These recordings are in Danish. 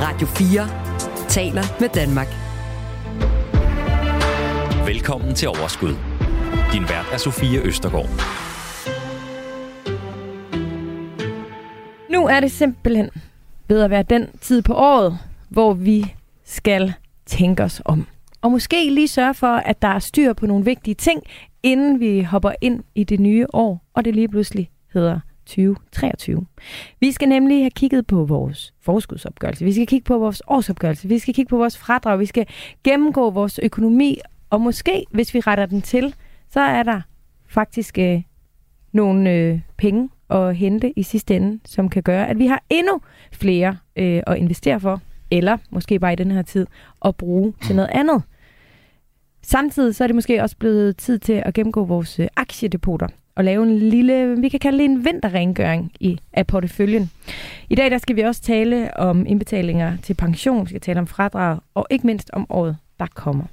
Radio 4 taler med Danmark. Velkommen til Overskud. Din vært er Sofie Østergaard. Nu er det simpelthen ved at være den tid på året, hvor vi skal tænke os om. Og måske lige sørge for, at der er styr på nogle vigtige ting, inden vi hopper ind i det nye år, og det lige pludselig hedder 2023. Vi skal nemlig have kigget på vores forskudsopgørelse, vi skal kigge på vores årsopgørelse, vi skal kigge på vores fradrag, vi skal gennemgå vores økonomi, og måske, hvis vi retter den til, så er der faktisk øh, nogle øh, penge at hente i sidste ende, som kan gøre, at vi har endnu flere øh, at investere for, eller måske bare i den her tid, at bruge til noget andet. Samtidig så er det måske også blevet tid til at gennemgå vores øh, aktiedepoter og lave en lille, vi kan kalde det en vinterrengøring i, af porteføljen. I dag der skal vi også tale om indbetalinger til pension, vi skal tale om fradrag, og ikke mindst om året, der kommer.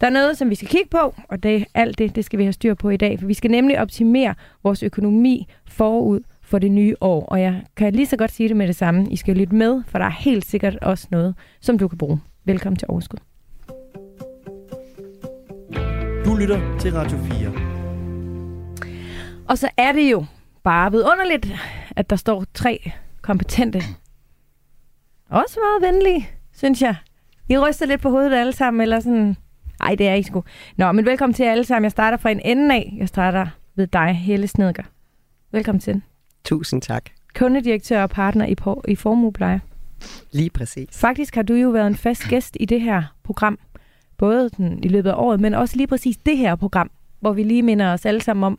Der er noget, som vi skal kigge på, og det, alt det, det skal vi have styr på i dag, for vi skal nemlig optimere vores økonomi forud for det nye år. Og jeg kan lige så godt sige det med det samme. I skal lytte med, for der er helt sikkert også noget, som du kan bruge. Velkommen til Overskud. Du lytter til Radio 4. Og så er det jo bare vidunderligt, at der står tre kompetente. Også meget venlige, synes jeg. I ryster lidt på hovedet alle sammen, eller sådan... Nej, det er ikke sgu. Nå, men velkommen til alle sammen. Jeg starter fra en ende af. Jeg starter ved dig, Helle Snedker. Velkommen til. Tusind tak. Kundedirektør og partner i, på, i Formuepleje. Lige præcis. Faktisk har du jo været en fast gæst i det her program. Både den, i løbet af året, men også lige præcis det her program, hvor vi lige minder os alle sammen om,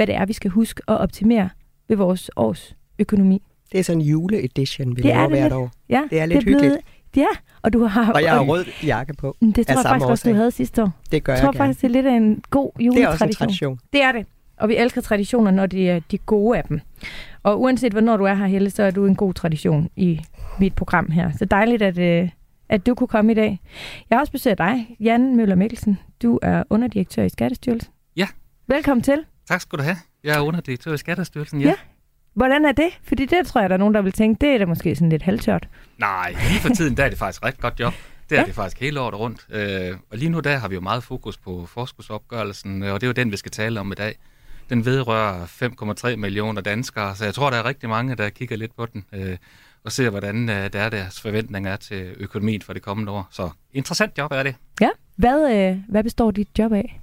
hvad det er, vi skal huske at optimere ved vores års økonomi. Det er sådan en juleedition, vi Det er laver det hvert lidt. år. Ja, Det er lidt blevet- hyggeligt. Ja, og du har... Og jeg har rød jakke på. Det tror jeg faktisk også, du årsag. havde sidste år. Det gør Jeg jeg, tror gerne. faktisk, det er lidt af en god Det er juletradition. også en tradition. Det er det. Og vi elsker traditioner, når de er de gode af dem. Og uanset hvornår du er her, Helle, så er du en god tradition i mit program her. Så dejligt, at, øh, at du kunne komme i dag. Jeg har også besøgt dig, Jan Møller Mikkelsen. Du er underdirektør i Skattestyrelsen. Ja. Velkommen til. Tak skal du have. Jeg er underdirektør i Skatterstyrelsen, ja. Ja. Hvordan er det? Fordi det tror jeg, der er nogen, der vil tænke, det er da måske sådan lidt halvtørt. Nej, lige for tiden, der er det faktisk et ret godt job. Det er Ja. det faktisk hele året rundt. Øh, og lige nu der har vi jo meget fokus på forskudsopgørelsen, øh, og det er jo den, vi skal tale om i dag. Den vedrører 5,3 millioner danskere, så jeg tror, der er rigtig mange, der kigger lidt på den øh, og ser, hvordan øh, der er deres forventninger er til økonomien for det kommende år. Så interessant job er det. Ja. Hvad, øh, hvad består dit job af?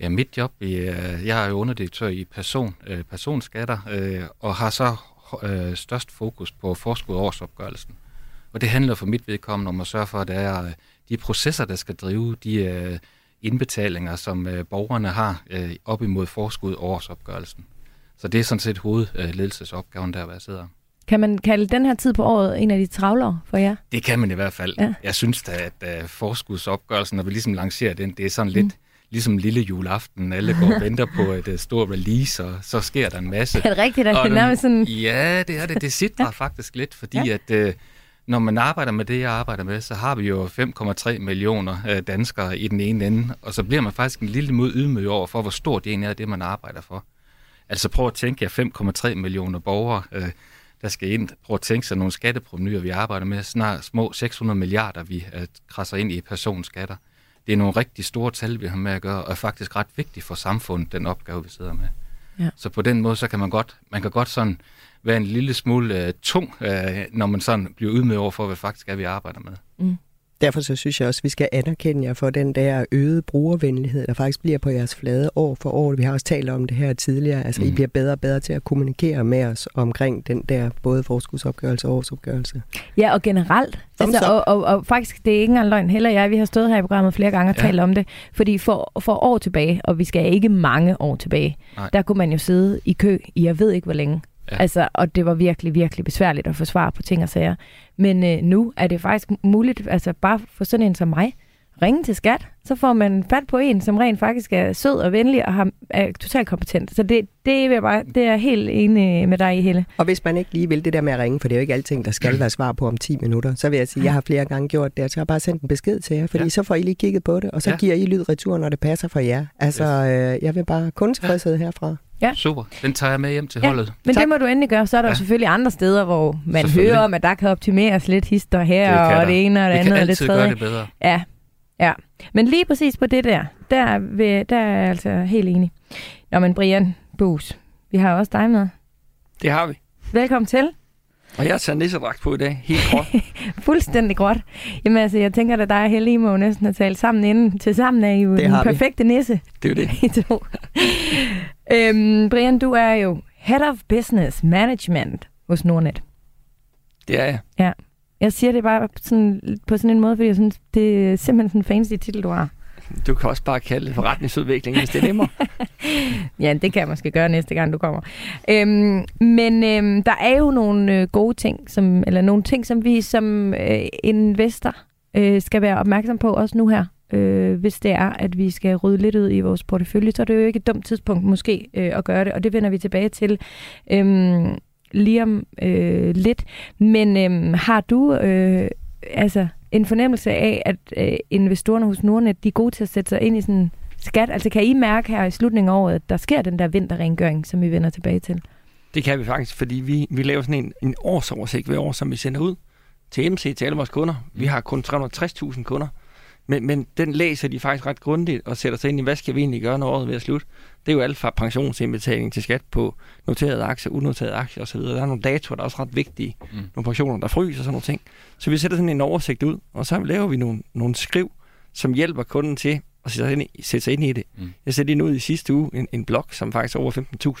Ja, mit job, øh, jeg er jo underdirektør i person, øh, personskatter, øh, og har så øh, størst fokus på forskud og årsopgørelsen. Og det handler for mit vedkommende om at sørge for, at der er de processer, der skal drive de øh, indbetalinger, som øh, borgerne har øh, op imod forskud og årsopgørelsen. Så det er sådan set hovedledelsesopgaven, der hvor jeg sidder. Kan man kalde den her tid på året en af de travlere for jer? Det kan man i hvert fald. Ja. Jeg synes da, at uh, forskudsopgørelsen, når vi ligesom lancerer den, det er sådan lidt ligesom lille juleaften. Alle går og venter på et uh, stort release, og så sker der en masse. Er det rigtigt, at det er nærmest sådan... Ja, det er det. Det sidder faktisk lidt, fordi Ja. at uh, når man arbejder med det, jeg arbejder med, så har vi jo 5,3 millioner uh, danskere i den ene ende, og så bliver man faktisk en lille mod ydmyg over for, hvor stort det egentlig er, det man arbejder for. Altså prøv at tænke jer 5,3 millioner borgere, uh, der skal ind. Prøv at tænke sig nogle skatteprovenyer, vi arbejder med. Snart små 600 milliarder, vi uh, krasser ind i personskatter. Det er nogle rigtig store tal, vi har med at gøre, og er faktisk ret vigtigt for samfundet, den opgave, vi sidder med. Ja. Så på den måde, så kan man godt, man kan godt sådan være en lille smule uh, tung, uh, når man sådan bliver ydmyg over for, hvad faktisk er, vi arbejder med. Derfor så synes jeg også, at vi skal anerkende jer for den der øgede brugervenlighed, der faktisk bliver på jeres flade år for år. Vi har også talt om det her tidligere. Altså, mm. I bliver bedre og bedre til at kommunikere med os omkring den der både forskudsopgørelse og årsopgørelse. Ja, og generelt. Thumbs Altså, og, og, og faktisk, det er ikke engang løgn. Heller jeg, vi har stået her i programmet flere gange og Ja. talt om det. Fordi for, for år tilbage, og vi skal ikke mange år tilbage, Nej. der kunne man jo sidde i kø i jeg ved ikke hvor længe. Ja. Altså, og det var virkelig, virkelig besværligt at få svar på ting og sager. Men øh, nu er det faktisk muligt, altså bare for sådan en som mig, ringe til skat, så får man fat på en, som rent faktisk er sød og venlig og har, er totalt kompetent. Så det, det, vil jeg bare, det er jeg helt enig med dig i, Helle. Og hvis man ikke lige vil det der med at ringe, for det er jo ikke alting, der skal være svar på om 10 minutter, så vil jeg sige, at jeg har flere gange gjort det, så har jeg bare sendt en besked til jer, fordi ja. Så får I lige kigget på det, og så ja. Giver I lyd retur, når det passer for jer. Altså, øh, jeg vil bare kun tilfredshed herfra. Ja. Super. Den tager jeg med hjem til Ja, holdet. Men Tak. det må du endelig gøre. Så er der ja. Selvfølgelig andre steder, hvor man hører om, at der kan optimeres lidt hister her, Det og der. det ene og det, Det andet kan og det tredje. gøre det bedre. Ja, ja. Men lige præcis på det der, der, vil, der er jeg altså helt enig. Nå, men Brian Bus, vi har også dig med. Det har vi. Velkommen til. Og jeg tager nissedragt på i dag, helt gråt. Fuldstændig gråt. Jamen altså, jeg tænker, at dig og Helge må jo næsten have talt sammen inden. Til sammen er I jo Det den har vi. perfekte nisse, Det er jo det. I to. Øhm, Brian, du er jo Head of Business Management hos Nordnet. Det er jeg. Jeg siger det bare sådan, på sådan en måde, fordi jeg synes, det er simpelthen sådan en fancy titel, du har. Du kan også bare kalde det forretningsudvikling, hvis det er nemmere. Ja, det kan jeg måske gøre næste gang, du kommer. Øhm, men øhm, der er jo nogle øh, gode ting, som, eller nogle ting, som vi som øh, investor øh, skal være opmærksom på også nu her. Øh, hvis det er, at vi skal rydde lidt ud i vores portefølje, så er det jo ikke et dumt tidspunkt måske øh, at gøre det, og det vender vi tilbage til øhm, lige om øh, lidt. Men øhm, har du øh, altså en fornemmelse af, at øh, investorerne hos Nordnet, de er gode til at sætte sig ind i sådan skat? Altså kan I mærke her i slutningen af året, at der sker den der vinterrengøring, som vi vender tilbage til? Det kan vi faktisk, fordi vi, vi laver sådan en, en årsoversigt hver år, som vi sender ud til MC, til alle vores kunder. Vi har kun 360.000 kunder. Men, men den læser de faktisk ret grundigt og sætter sig ind i, hvad skal vi egentlig gøre, når året er ved at slutte. Det er jo alt fra pensionsindbetaling til skat på noterede aktier, unoterede aktier osv. Der er nogle datoer, der er også ret vigtige. Mm. Nogle pensioner, der fryser og sådan nogle ting. Så vi sætter sådan en oversigt ud, og så laver vi nogle, nogle skriv, som hjælper kunden til at sætte sig ind i, sætte sig ind i det. Mm. Jeg satte ind ud i sidste uge en, en blog, som faktisk over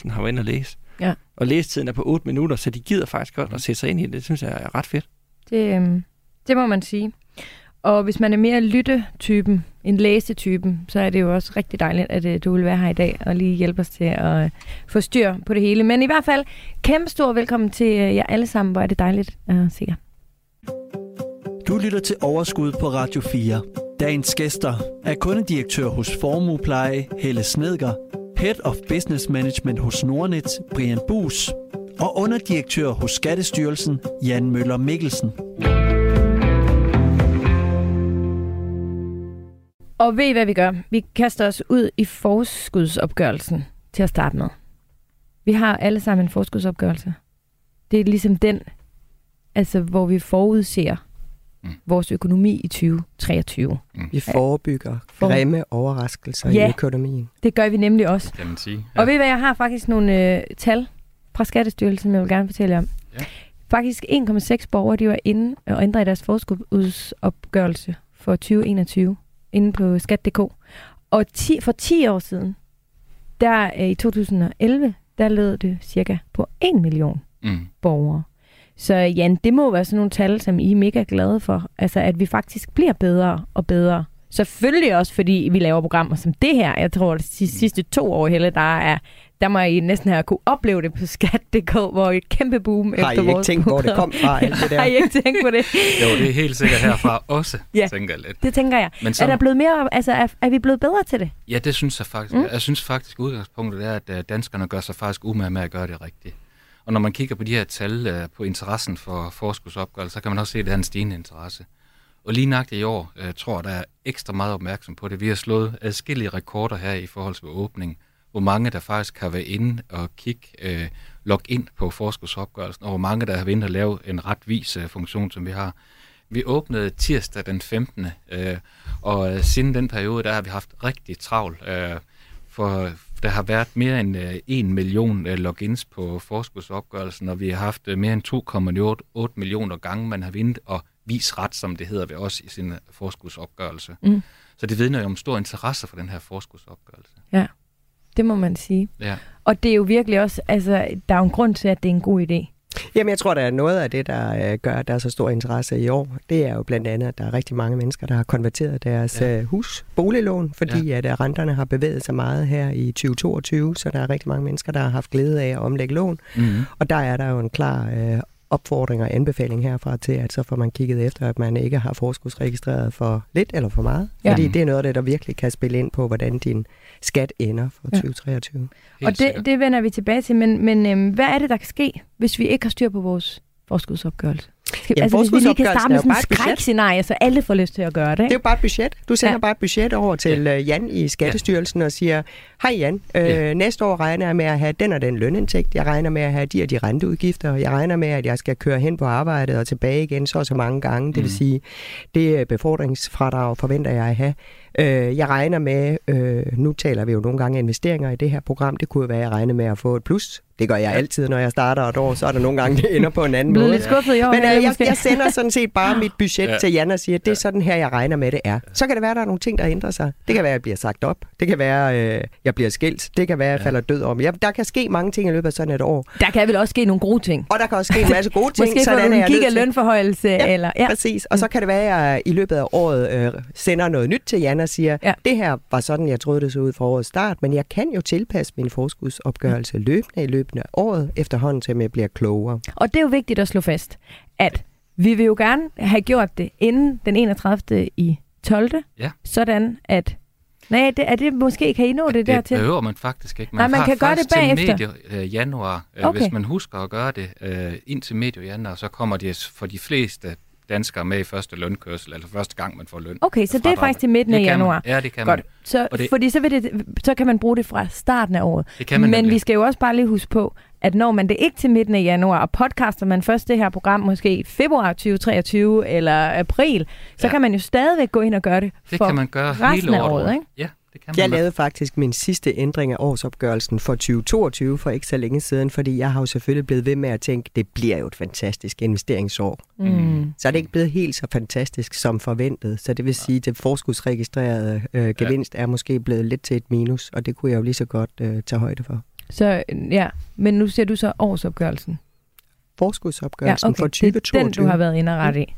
15.000 har været inde og læse. Ja. Og læsetiden er på 8 minutter, så de gider faktisk godt Mm. at sætte sig ind i det. Det synes jeg er ret fedt. Det, øhm, det må man sige. Og hvis man er mere lyttetypen end læsetypen, så er det jo også rigtig dejligt, at øh, du vil være her i dag og lige hjælpe os til at øh, få styr på det hele. Men i hvert fald, kæmpe stor velkommen til øh, jer alle sammen. Hvor er det dejligt at se jer. Du lytter til Overskud på Radio 4. Dagens gæster er kundedirektør hos Formuepleje, Helle Snedger, Head of Business Management hos Nordnet, Brian Bus, og underdirektør hos Skattestyrelsen, Jan Møller Mikkelsen. Og ved I, hvad vi gør? Vi kaster os ud i forskudsopgørelsen til at starte med. Vi har alle sammen en forskudsopgørelse. Det er ligesom den, altså, hvor vi forudser Mm. vores økonomi i 2023. Vi forebygger For- grimme overraskelser Ja. i økonomien. Det gør vi nemlig også. Kan man sige. Ja. Og ved I hvad, jeg har faktisk nogle øh, tal fra Skattestyrelsen, jeg vil gerne fortælle jer om. Ja. Faktisk 1,6 borgere, de var inde og ændre i deres forskudsopgørelse for 2021 inde på skat.dk. Og 10, for 10 år siden, der øh, i 2011, der lød det cirka på 1 million Mm. borgere. Så Jan, det må være sådan nogle tal, som I er mega glade for. Altså, at vi faktisk bliver bedre og bedre. Selvfølgelig også, fordi vi laver programmer som det her. Jeg tror, at de sidste to år, Helle, der er der må I næsten have kunne opleve det på skat.dk, hvor et kæmpe boom Har I efter ikke vores tænkt, hvor det kom fra, alt det der? Har I ikke tænkt på det? Jo, det er helt sikkert herfra også, Ja. tænker jeg lidt. Det tænker jeg. Men Er der blevet mere, altså er, er vi blevet bedre til det? Ja, det synes jeg faktisk. Mm. Mm. Jeg synes faktisk, at udgangspunktet er, at øh, danskerne gør sig faktisk umage med at gøre det rigtigt. Og når man kigger på de her tal øh, på interessen for forskudsopgørelse, så kan man også se, at der er en stigende interesse. Og lige nøjagtigt i år øh, jeg tror der er ekstra meget opmærksom på det. Vi har slået adskillige rekorder her i forhold til åbning, hvor mange der faktisk har været inde og kigge, øh, log ind på forskudsopgørelsen, og hvor mange der har været inde og lave en retvis øh, funktion, som vi har. Vi åbnede tirsdag den 15. Øh, og øh, siden den periode, der har vi haft rigtig travlt. Øh, for der har været mere end øh, 1 million øh, logins på forskudsopgørelsen, og vi har haft øh, mere end 2,8 millioner gange, man har vindt og vis ret, som det hedder ved os i sin øh, forskudsopgørelse. Mm. Så det vidner jo om stor interesse for den her forskudsopgørelse. Det må man sige. Ja. Og det er jo virkelig også, altså, der er jo en grund til, at det er en god idé. Jamen, jeg tror, der er noget af det, der øh, gør, at der er så stor interesse i år. Det er jo blandt andet, at der er rigtig mange mennesker, der har konverteret deres Ja. ja. hus, boliglån, fordi ja. at øh, renterne har bevæget sig meget her i 2022, så der er rigtig mange mennesker, der har haft glæde af at omlægge lån. Mm-hmm. Og der er der jo en klar øh, opfordring og anbefaling herfra til, at så får man kigget efter, at man ikke har forskudsregistreret for lidt eller for meget. Ja. Fordi det er noget af det, der virkelig kan spille ind på, hvordan din skat ender for Ja. 2023. og det, det vender vi tilbage til, men, men øhm, hvad er det, der kan ske, hvis vi ikke har styr på vores forskudsopgørelse? Skal, Jamen, altså, hvis vi lige kan starte med sådan et skrækscenarie, så alle får lyst til at gøre det. Det er Ikke? jo bare et budget. Du sender Ja. ja. bare et budget over til ja. Jan i Skattestyrelsen og siger, hej Jan, øh, Ja. næste år regner jeg med at have den og den lønindtægt. Jeg regner med at have de og de renteudgifter. Jeg regner med, at jeg skal køre hen på arbejdet og tilbage igen så og så mange gange. Det vil Mm. sige, det øh, befordringsfradrag forventer jeg at have. Øh, jeg regner med, øh, nu taler vi jo nogle gange investeringer i det her program. Det kunne være, at jeg regner med at få et plus. Det gør jeg altid, når jeg starter et år. Så er der nogle gange, det ender på en anden måde. lidt skuffet i år. Men øh, jeg, måske? jeg sender sådan set bare mit budget Ja. til Jan og siger, at det er sådan her, jeg regner med, det er. Så kan det være, at der er nogle ting, der ændrer sig. Det kan være, at jeg bliver sagt op. Det kan være, at øh, jeg bliver skilt. Det kan være, at jeg falder død om. Ja, der kan ske mange ting i løbet af sådan et år. Der kan vel også ske nogle gode ting. Og der kan også ske en masse gode ting. Måske sådan en giga til- lønforhøjelse. Ja, eller, ja. Præcis. Og så kan det være, at jeg i løbet af året øh, sender noget nyt til Jan og siger, Ja. det her var sådan, jeg troede, det så ud fra årets start, men jeg kan jo tilpasse min forskudsopgørelse løbende i løbende af året, efterhånden til jeg bliver klogere. Og det er jo vigtigt at slå fast, at vi vil jo gerne have gjort det inden den 31. i 12. Ja. Sådan at... Nej, det, er det måske, kan I nå det, Det dertil? behøver man faktisk ikke. Nej, man kan gøre det faktisk til bagefter. medio øh, januar. Øh, Okay. Hvis man husker at gøre det øh, indtil medio januar, så kommer det for de fleste danskere med i første lønkørsel, eller første gang, man får løn. Okay, så det er faktisk til midten af Det kan man. januar. Ja, det kan Godt. man. Så, Og det- fordi så, vil det, så kan man bruge det fra starten af året. Det kan man Men nemlig. vi skal jo også bare lige huske på, at når man det ikke til midten af januar, og podcaster man først det her program måske i februar 2023 eller april, så Ja. kan man jo stadigvæk gå ind og gøre det Det for kan man gøre resten hele af året. året, rundt. ikke? Ja, det kan Jeg man. lavede faktisk min sidste ændring af årsopgørelsen for 2022 for ikke så længe siden, fordi jeg har jo selvfølgelig blevet ved med at tænke, det bliver jo et fantastisk investeringsår. Mm. Så er det ikke blevet helt så fantastisk som forventet. Så det vil sige, at det forskudsregistrerede øh, gevinst er måske blevet lidt til et minus, og det kunne jeg jo lige så godt øh, tage højde for. Så ja, men nu ser du så årsopgørelsen. Forskudsopgørelsen ja, okay. for det er 2022. den, du har været inde og ret i.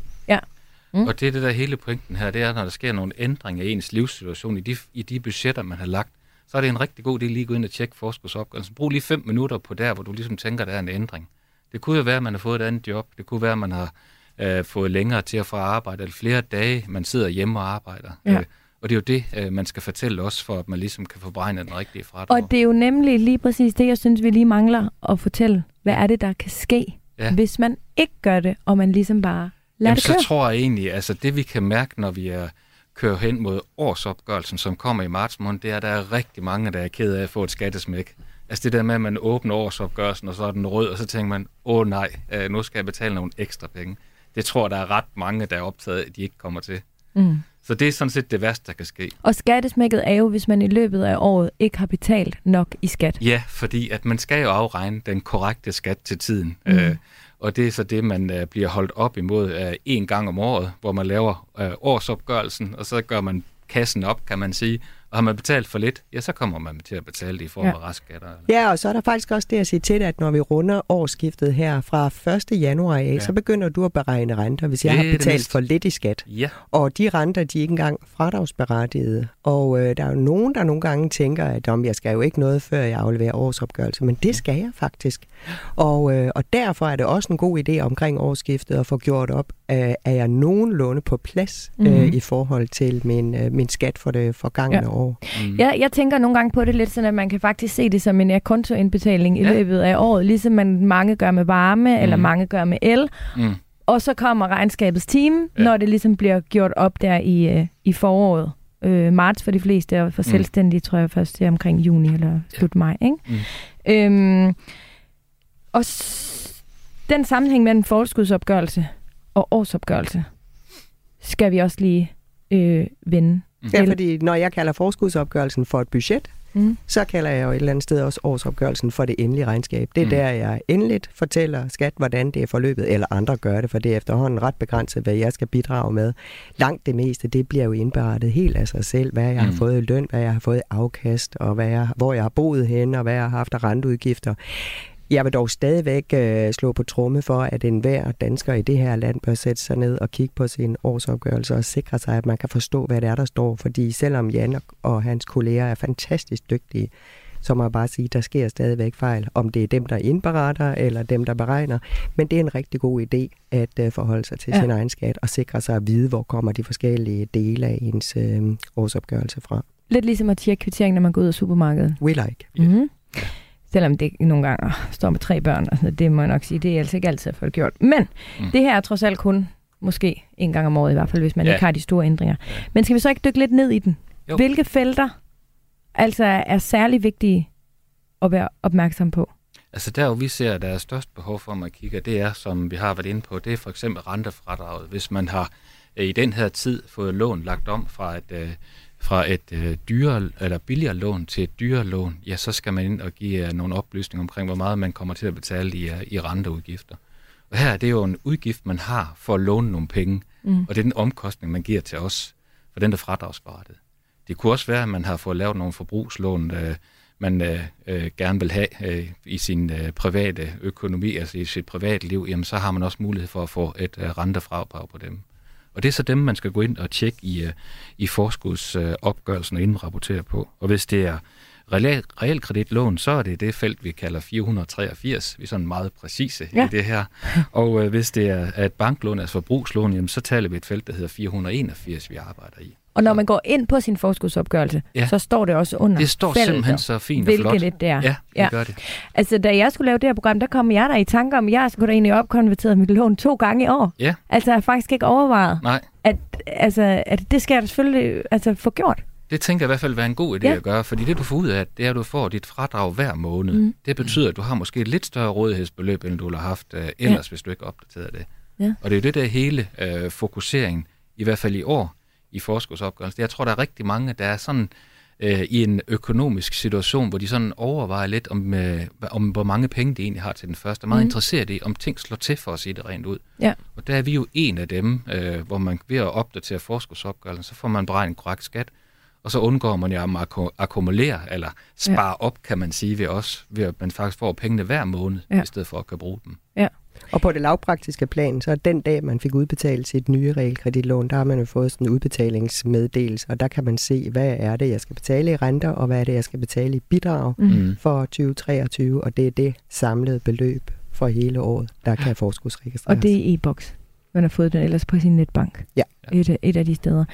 Mm. Og det er det der hele pointen her, det er, når der sker nogle ændringer i ens livssituation, i de, i de budgetter, man har lagt, så er det en rigtig god idé lige at gå ind og tjekke forskudsopgørelsen. Brug lige fem minutter på der, hvor du ligesom tænker, der er en ændring. Det kunne jo være, at man har fået et andet job. Det kunne være, at man har øh, fået længere til at få arbejde, eller flere dage, man sidder hjemme og arbejder. Ja. Øh, og det er jo det, øh, man skal fortælle os, for at man ligesom kan få beregnet den rigtige fradrag. Og det er jo nemlig lige præcis det, jeg synes, vi lige mangler at fortælle. Hvad er det, der kan ske, ja. Hvis man ikke gør det, og man ligesom bare lader Jamen, det så køre? tror jeg egentlig, altså det vi kan mærke, når vi er kører hen mod årsopgørelsen, som kommer i marts måned, det er, at der er rigtig mange, der er ked af at få et skattesmæk. Altså det der med, at man åbner årsopgørelsen, og så er den rød, og så tænker man, åh nej, øh, nu skal jeg betale nogle ekstra penge. Det tror der er ret mange, der er optaget at de ikke kommer til. Mm. Så det er sådan set det værste, der kan ske. Og skattesmækket er jo, hvis man i løbet af året ikke har betalt nok i skat. Ja, fordi at man skal jo afregne den korrekte skat til tiden. Mm. Øh, og det er så det, man øh, bliver holdt op imod øh, en gang om året, hvor man laver øh, årsopgørelsen, og så gør man kassen op, kan man sige. Og har man betalt for lidt, ja, så kommer man til at betale det i form Ja. af restskatter. Ja, og så er der faktisk også det at sige til dig, at når vi runder årsskiftet her fra 1. januar af, ja. Så begynder du at beregne renter, hvis jeg Det har betalt for lidt i skat. Ja, Og de renter, de er ikke engang fradragsberettigede. Og øh, der er jo nogen, der nogle gange tænker, at om jeg skal jo ikke noget, før jeg afleverer årsopgørelse. Men det skal jeg faktisk. Og, øh, og derfor er det også en god idé omkring årsskiftet at få gjort op, øh, er jeg nogenlunde på plads øh, Mhm. i forhold til min, øh, min skat for det forgangne Ja. ja. år. mm. Jeg, jeg tænker nogle gange på det lidt sådan, at man kan faktisk se det som en ja, kontoindbetaling i Ja. løbet af året, ligesom man mange gør med varme, mm. eller mange gør med el. Mm. Og så kommer regnskabets time, ja. Ja. når det ligesom bliver gjort op der i, øh, i foråret. Øh, marts for de fleste, og for Mm. selvstændige tror jeg først det er omkring juni eller slut maj. Ikke? Mm. Øhm, og s- den sammenhæng mellem forskudsopgørelse og årsopgørelse skal vi også lige øh, vende. Ja, Eller- fordi når jeg kalder forskudsopgørelsen for et budget, Mm. så kalder jeg jo et eller andet sted også årsopgørelsen for det endelige regnskab. Det er Mm. der, jeg endeligt fortæller skat, hvordan det er forløbet, eller andre gør det, for det er efterhånden ret begrænset, hvad jeg skal bidrage med. Langt det meste, det bliver jo indberettet helt af sig selv, hvad jeg har Mm. fået i løn, hvad jeg har fået i afkast, og hvad jeg, hvor jeg har boet hen, og hvad jeg har haft af renteudgifter. Jeg vil dog stadigvæk øh, slå på tromme for, at enhver dansker i det her land bør sætte sig ned og kigge på sin årsopgørelse og sikre sig, at man kan forstå, hvad det er, der står. Fordi selvom Jan og- hans kolleger er fantastisk dygtige, så må jeg bare sige, der sker stadigvæk fejl. Om det er dem, der indberetter, eller dem, der beregner. Men det er en rigtig god idé at øh, forholde sig til Ja. sin egen skat og sikre sig at vide, hvor kommer de forskellige dele af ens øh, årsopgørelse fra. Lidt ligesom at tjekke kvitteringen, når man går ud af supermarkedet. We like. Mm-hmm. Selvom det nogle gange øh, står med tre børn, og sådan, det må jeg nok sige, det er altså ikke altid for gjort. Men mm. det her er trods alt kun måske en gang om året i hvert fald, hvis man Ja. ikke har de store ændringer. Men skal vi så ikke dykke lidt ned i den? Jo. Hvilke felter altså er særlig vigtige at være opmærksom på? Altså der, hvor vi ser, at der er størst behov for, at man kigger, det er, som vi har været inde på, det er for eksempel rentefradraget. Hvis man har øh, i den her tid fået lån lagt om fra et, øh, fra et øh, dyre, eller billigere lån til et dyrere lån, ja, så skal man ind og give øh, nogle oplysninger omkring, hvor meget man kommer til at betale i, øh, i renteudgifter. Og her er det jo en udgift, man har for at låne nogle penge, mm. og det er den omkostning, man giver til os, for den er fradragsberettet. Det kunne også være, at man har fået lavet nogle forbrugslån, øh, man øh, øh, gerne vil have øh, i sin øh, private økonomi, altså i sit private liv, jamen så har man også mulighed for at få et øh, rentefradrag på dem. Og det er så dem, man skal gå ind og tjekke i, øh, i forskudsopgørelsen og indrapportere på. Og hvis det er real- realkreditlån, så er det det felt, vi kalder 483. Vi er sådan meget præcise ja. I det her. Og øh, hvis det er er et banklån, altså forbrugslån, jamen, så taler vi et felt, der hedder 481, vi arbejder i. Og når man går ind på sin forskudsopgørelse, Ja. så står det også under Det står feltet, simpelthen så fint og flot. hvilket det er. Ja, det Ja. gør det. Altså, da jeg skulle lave det her program, der kom jeg der i tanker om, at jeg skulle da egentlig opkonverteret mit lån to gange i år. Ja. Altså, jeg har faktisk ikke overvejet, Nej, at, altså, at det skal jeg selvfølgelig altså, få gjort. Det tænker jeg i hvert fald være en god idé Ja. at gøre, fordi det du får ud af, det er, at du får dit fradrag hver måned. Mm. Det betyder, at du har måske et lidt større rådighedsbeløb, end du have haft uh, ellers, ja. hvis du ikke opdaterede det. Ja. Og det er jo det der hele uh, fokusering, i hvert fald i år, i forskudsopgørelsen. Jeg tror, der er rigtig mange, der er sådan uh, i en økonomisk situation, hvor de sådan overvejer lidt om, uh, om hvor mange penge de egentlig har til den første. Er meget Mm. interesseret i, om ting slår til for at sige det rent ud. Ja. Og der er vi jo en af dem, øh, hvor man ved at opdatere forskudsopgørelsen, så får man beregnet korrekt skat, og så undgår man jo at akku- akkumulere, eller spare ja. op, kan man sige ved os, ved at man faktisk får pengene hver måned, Ja. ja. i stedet for at kan bruge dem. Og på det lavpraktiske plan, så den dag, man fik udbetalt sit nye realkreditlån, der har man jo fået sådan en udbetalingsmeddelelse, og der kan man se, hvad er det, jeg skal betale i renter, og hvad er det, jeg skal betale i bidrag Mm. for 2023, og det er det samlede beløb for hele året, der kan forskudsregistreres. Og det er i e-boks. Man har fået den ellers på sin netbank. Ja. Et, af- et af de steder.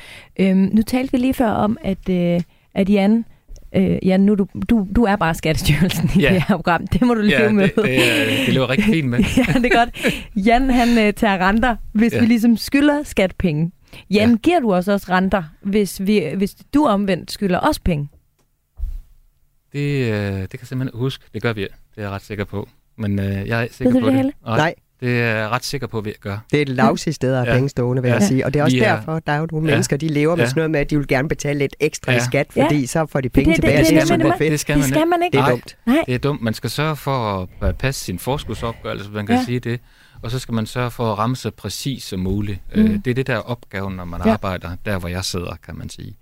Øhm, nu talte vi lige før om, at, øh, at Jan, øh, Jan nu, du, du, du er bare Skattestyrelsen i Ja. det her program. Det må du leve Ja, med. det, det, det lever rigtig fint med. ja, det er godt. Jan, han øh, tager renter, hvis ja. Ja. vi ligesom skylder skatpenge. Jan, ja. Ja. giver du os også renter, hvis, vi, hvis du omvendt skylder os penge? Det, øh, det kan jeg simpelthen huske. Det gør vi. Det er jeg ret sikker på. Men øh, jeg er ikke sikker Ved du på det, det. Nej, Det er jeg ret sikker på, at vi gør. det er et lavsigt sted at have Ja. penge stående, vil Ja. jeg sige. Og det er også er- derfor, der er jo nogle Ja. mennesker, de lever med Ja. sådan noget med, at de vil gerne betale lidt ekstra i Ja. skat, Ja. fordi så får de penge det- det- tilbage, det det det. Det skal Det man skal man ikke. Det er dumt. Nej. Det er dumt. Man skal sørge for at passe sin forskudsopgørelse, hvis man kan Ja. ja. sige det. Og så skal man sørge for at ramme så præcis som muligt. Mm. Mm. Det er det der er opgaven, når man Ja. ja. arbejder der, hvor jeg sidder, kan man sige.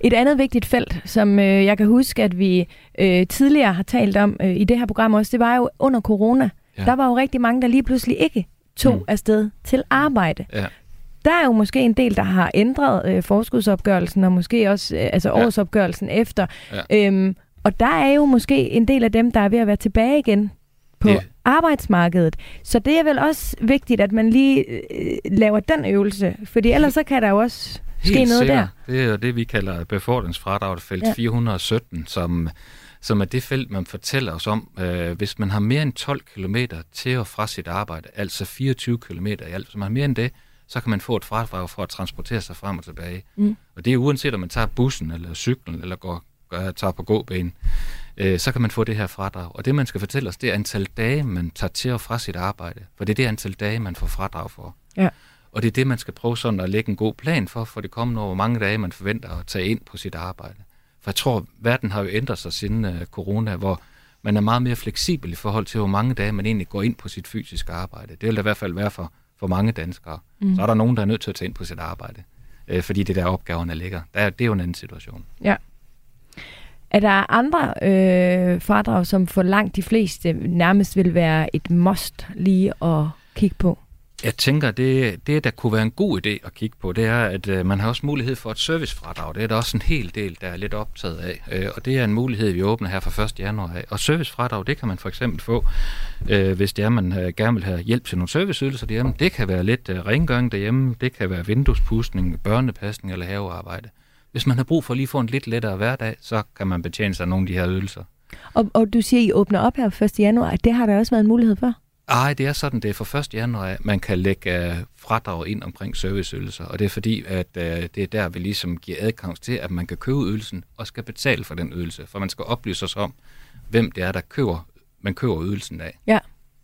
Et andet vigtigt felt, som øh, jeg kan huske, at vi øh, tidligere har talt om øh, i det her program også, det var jo under corona. Ja. Der var jo rigtig mange, der lige pludselig ikke tog mm. Afsted til arbejde. Ja. Der er jo måske en del, der har ændret øh, forskudsopgørelsen, og måske også øh, altså Ja. årsopgørelsen efter. Ja. Øhm, og der er jo måske en del af dem, der er ved at være tilbage igen på Det- arbejdsmarkedet. Så det er vel også vigtigt, at man lige øh, laver den øvelse, fordi ellers så kan der jo også ske noget sikkert. der. Det er jo det, vi kalder befordringsfradrag, felt ja. 417, som, som er det felt, man fortæller os om, øh, hvis man har mere end 12 km til og fra sit arbejde, altså 24 km i alt. Hvis man har mere end det, så kan man få et fradrag for at transportere sig frem og tilbage. Mm. Og det er uanset om man tager bussen eller cyklen eller går, går, tager på gåben, øh, så kan man få det her fradrag. Og det, man skal fortælle os, det er antal dage, man tager til og fra sit arbejde. For det er det antal dage, man får fradrag for. Ja. Og det er det, man skal prøve sådan at lægge en god plan for, for det kommende år, hvor mange dage man forventer at tage ind på sit arbejde. For jeg tror, verden har jo ændret sig siden uh, corona, hvor man er meget mere fleksibel i forhold til, hvor mange dage man egentlig går ind på sit fysiske arbejde. Det vil da i hvert fald være for, for mange danskere. Mm. Så er der nogen, der er nødt til at tage ind på sit arbejde, øh, fordi det er der opgaverne ligger. Der, er- det er jo en anden situation. Er der andre øh, fradrag, som for langt de fleste nærmest vil være et must lige at kigge på? Jeg tænker, det, det der kunne være en god idé at kigge på, det er, at øh, man har også mulighed for et servicefradrag. Det er der også en hel del, der er lidt optaget af. Øh, og det er en mulighed, vi åbner her fra 1. januar af. Og servicefradrag, det kan man for eksempel få, øh, hvis det er, man øh, gerne vil have hjælp til nogle serviceydelser derhjemme. Det kan være lidt øh, rengøring derhjemme, det kan være vinduespustning, børnepasning eller havearbejde. Hvis man har brug for lige at få en lidt lettere hverdag, så kan man betjene sig af nogle af de her ydelser. Og, og du siger, I åbner op her 1. januar, det har der også været en mulighed for? Ej, det er sådan, det er for 1. januar, at man kan lægge uh, fradrag ind omkring serviceydelser, og det er fordi, at uh, det er der, vi ligesom giver adgang til, at man kan købe ydelsen og skal betale for den ydelse, for man skal oplyse os om, hvem det er, der køber, man køber ydelsen af. Ja,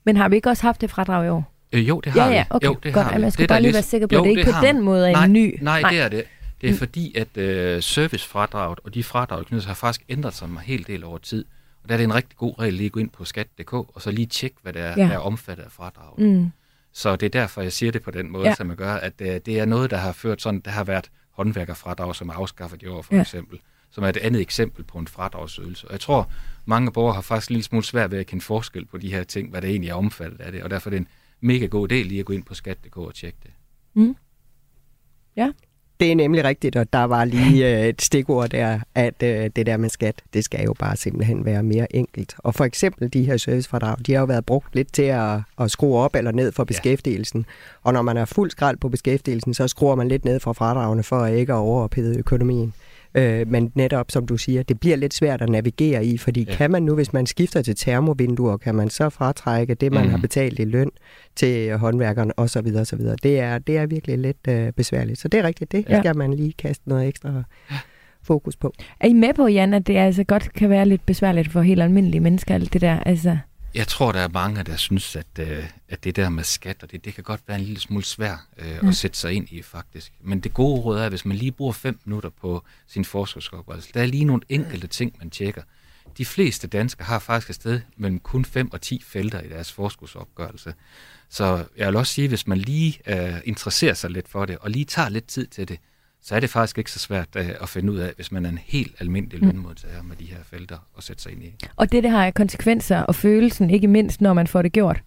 men har vi ikke også haft det fradrag i år? Øh, jo, det har ja, ja, okay, vi. Jo, det godt. har vi. Man skal det er bare der lige lidt- være sikker på, Jo, at det ikke på har den måde er nej, en ny. Nej, Nej. det er det. Det er Mm. fordi, at øh, servicefradraget og de fradrag, knytter sig, har faktisk ændret sig en hel del over tid. Og der er det en rigtig god regel lige at gå ind på skat.dk, og så lige tjekke, hvad det er, Ja. ja. der er omfattet af fradraget. Mm. Så det er derfor, jeg siger det på den måde, Ja. ja. som jeg gør, at øh, det er noget, der har ført sådan, der har været håndværkerfradrag, som er afskaffet i år, for Ja. ja. eksempel, som er et andet eksempel på en fradragsydelse. Og jeg tror, mange borgere har faktisk en lille smule svært ved at kende forskel på de her ting, hvad det egentlig er omfattet af det, og derfor er det en mega god idé lige at gå ind på skat.dk og tjekke det. Det er nemlig rigtigt, og der var lige øh, et stikord der, at øh, det der med skat, det skal jo bare simpelthen være mere enkelt. Og for eksempel de her servicefradrag, de har jo været brugt lidt til at, at skrue op eller ned for beskæftigelsen. Og når man er fuld skrald på beskæftigelsen, så skruer man lidt ned fra fradragene for ikke at overophede økonomien. Øh, men netop, som du siger, det bliver lidt svært at navigere i, fordi ja. Kan man nu, hvis man skifter til termovinduer, kan man så fratrække det, man mm. Mhm. har betalt i løn til håndværkerne osv. osv. Det er, det er virkelig lidt øh, besværligt. Så det er rigtigt, det ja. skal man lige kaste noget ekstra fokus på. Er I med på, Jan, at det altså godt kan være lidt besværligt for helt almindelige mennesker, alt det der? Altså, Jeg tror, der er mange, der synes, at, øh, at det der med skat, og det, det kan godt være en lille smule svært øh, Ja. at sætte sig ind i, faktisk. Men det gode råd er, at hvis man lige bruger fem minutter på sin forskudsopgørelse, der er lige nogle enkelte ting, man tjekker. De fleste danskere har faktisk et sted mellem kun 5 og 10 felter i deres forskudsopgørelse. Så jeg vil også sige, hvis man lige øh, interesserer sig lidt for det, og lige tager lidt tid til det, så er det faktisk ikke så svært øh, at finde ud af, hvis man er en helt almindelig Mm. lønmodtager med de her felter, at sætte sig ind i. og det, det har konsekvenser, og følelsen, ikke mindst, når man får det gjort,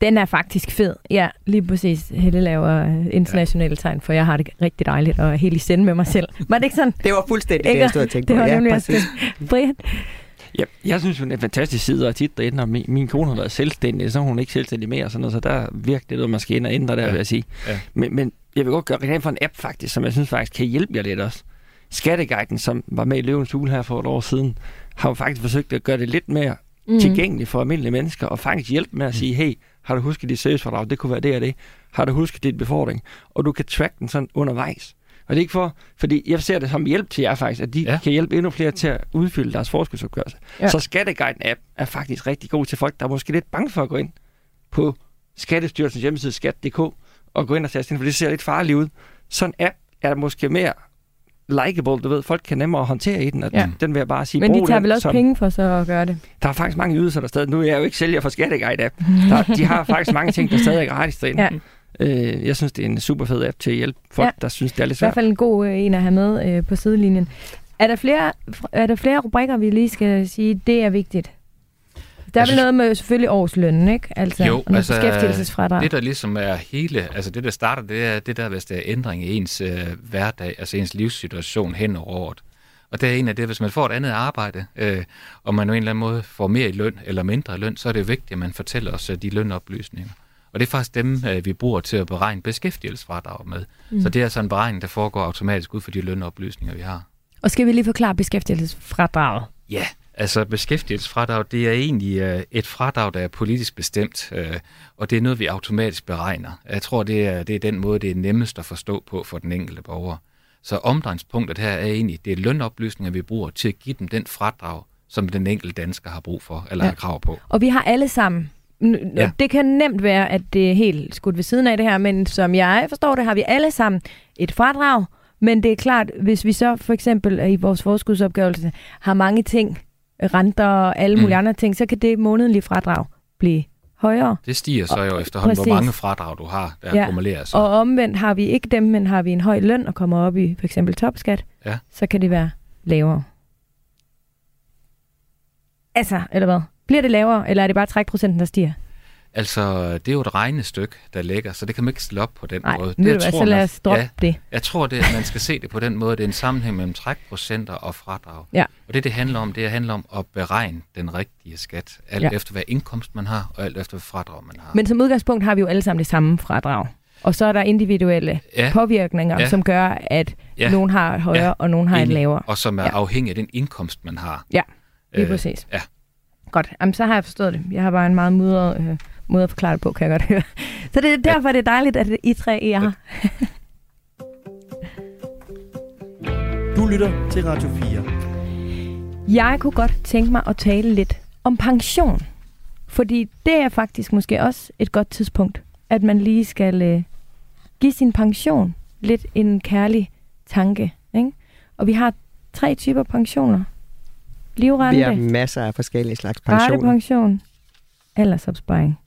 den er faktisk fed. Ja, lige præcis. Helle laver øh, internationale tegn, for jeg har det rigtig dejligt og er helt i sende med mig selv. Var det ikke sådan? Det var fuldstændig det, Ikke? jeg stod og tænkte Det på. var Ja, nemlig også præcis. det. Brian? Ja, jeg synes det er en fantastisk side og tit derinde, og min, min kone har været selvstændig, så er hun ikke selvstændig mere, og sådan noget, så der er virkelig noget, man skal ind og ændre der, Ja. vil jeg sige. Ja. Men, men jeg vil godt gøre reklame for en app faktisk, som jeg synes faktisk kan hjælpe jer lidt også. Skatteguiden, som var med i Løvens Hule her for et år siden, har jo faktisk forsøgt at gøre det lidt mere Mm. mm. tilgængeligt for almindelige mennesker, og faktisk hjælpe med at sige, hey, har du husket dit servicefordrag? Det kunne være det og det. Har du husket dit befordring? Og du kan track den sådan undervejs. Og det er ikke for, fordi jeg ser det som hjælp til jer faktisk, at de ja. Kan hjælpe endnu flere til at udfylde deres forskudsopgørelse. Ja. Så Skatteguiden-app er faktisk rigtig god til folk, der er måske lidt bange for at gå ind på Skattestyrelsens hjemmeside skat.dk og gå ind og tage ind, for det ser lidt farligt ud. Sådan en app er måske mere likeable, du ved, folk kan nemmere håndtere i den, og Ja. den vil jeg bare sige, Men de tager vel også som- penge for så at gøre det. der er faktisk mange ydelser der stadig. Nu er jeg jo ikke sælger for Skatteguide-app. Der, de har faktisk mange ting, der stadig er gratis derinde. Ja. Øh, jeg synes, det er en super fed app til at hjælpe folk, Ja. der synes, det er lidt I hvert svært. fald en god øh, en at have med øh, på sidelinjen. Er der, flere, er der flere rubrikker, vi lige skal sige, det er vigtigt? Der er vel noget med selvfølgelig årslønnen, ikke? Altså, Jo, og altså, beskæftigelsesfradrag. Det, der ligesom er hele, altså det, der starter, det er det der, hvis der er ændring i ens øh, hverdag, altså ens livssituation hen over året. Og det er en af det, hvis man får et andet arbejde, øh, og man på en eller anden måde får mere i løn eller mindre i løn, så er det vigtigt, at man fortæller os øh, de lønoplysninger. Og det er faktisk dem, øh, vi bruger til at beregne beskæftigelsesfradrag med. Mm. Så det er altså en beregning, der foregår automatisk ud for de lønoplysninger, vi har. Og skal vi lige forklare beskæftigelsesfradraget? Ja, altså beskæftigelsesfradrag, det er egentlig øh, et fradrag, der er politisk bestemt, øh, og det er noget, vi automatisk beregner. Jeg tror, det er, det er den måde, det er nemmest at forstå på for den enkelte borger. Så omdrejningspunktet her er egentlig, det er lønoplysninger, vi bruger til at give dem den fradrag, som den enkelte dansker har brug for, eller Ja. har krav på. Og vi har alle sammen, Ja. det kan nemt være, at det er helt skudt ved siden af det her, men som jeg forstår det, har vi alle sammen et fradrag, men det er klart, hvis vi så for eksempel i vores forskudsopgørelse har mange ting, renter og alle mulige Mm. andre ting, så kan det månedlige fradrag blive højere. Det stiger så jo efterhånden, hvor præcis. mange fradrag du har, der ja. akkumulerer sig. Og omvendt har vi ikke dem, men har vi en høj løn og kommer op i for eksempel topskat, Ja. så kan det være lavere. Altså, eller hvad? Bliver det lavere, eller er det bare trækprocenten, der stiger? Altså, det er jo et regnestykke, der ligger, så det kan man ikke stille op på den Nej, måde. Det, hvad, tror så lad os droppe ja, det. Jeg tror, det, at man skal se det på den måde. Det er en sammenhæng mellem trækprocenter og fradrag. Ja. Og det, det handler om, det handler om at beregne den rigtige skat. Alt Ja. efter, hvad indkomst man har, og alt efter, hvad fradrag man har. Men som udgangspunkt har vi jo alle sammen det samme fradrag. Og så er der individuelle ja, påvirkninger, Ja. som gør, at Ja. nogen har et højere, Ja. og nogen har et lavere. og som er Ja. afhængig af den indkomst, man har. Ja. Lige Øh, præcis. ja. Godt, Jamen, så har jeg forstået det. Jeg har bare en meget mudret øh, måde at forklare det på, kan jeg godt høre. Så det er derfor, det er dejligt, at I tre er her. Du lytter til Radio 4. Jeg kunne godt tænke mig at tale lidt om pension. Fordi det er faktisk måske også et godt tidspunkt, at man lige skal øh, give sin pension lidt en kærlig tanke. Ikke? Og vi har tre typer pensioner. Livrente, Vi har masser af forskellige slags pensioner. ratepension, aldersopsparing,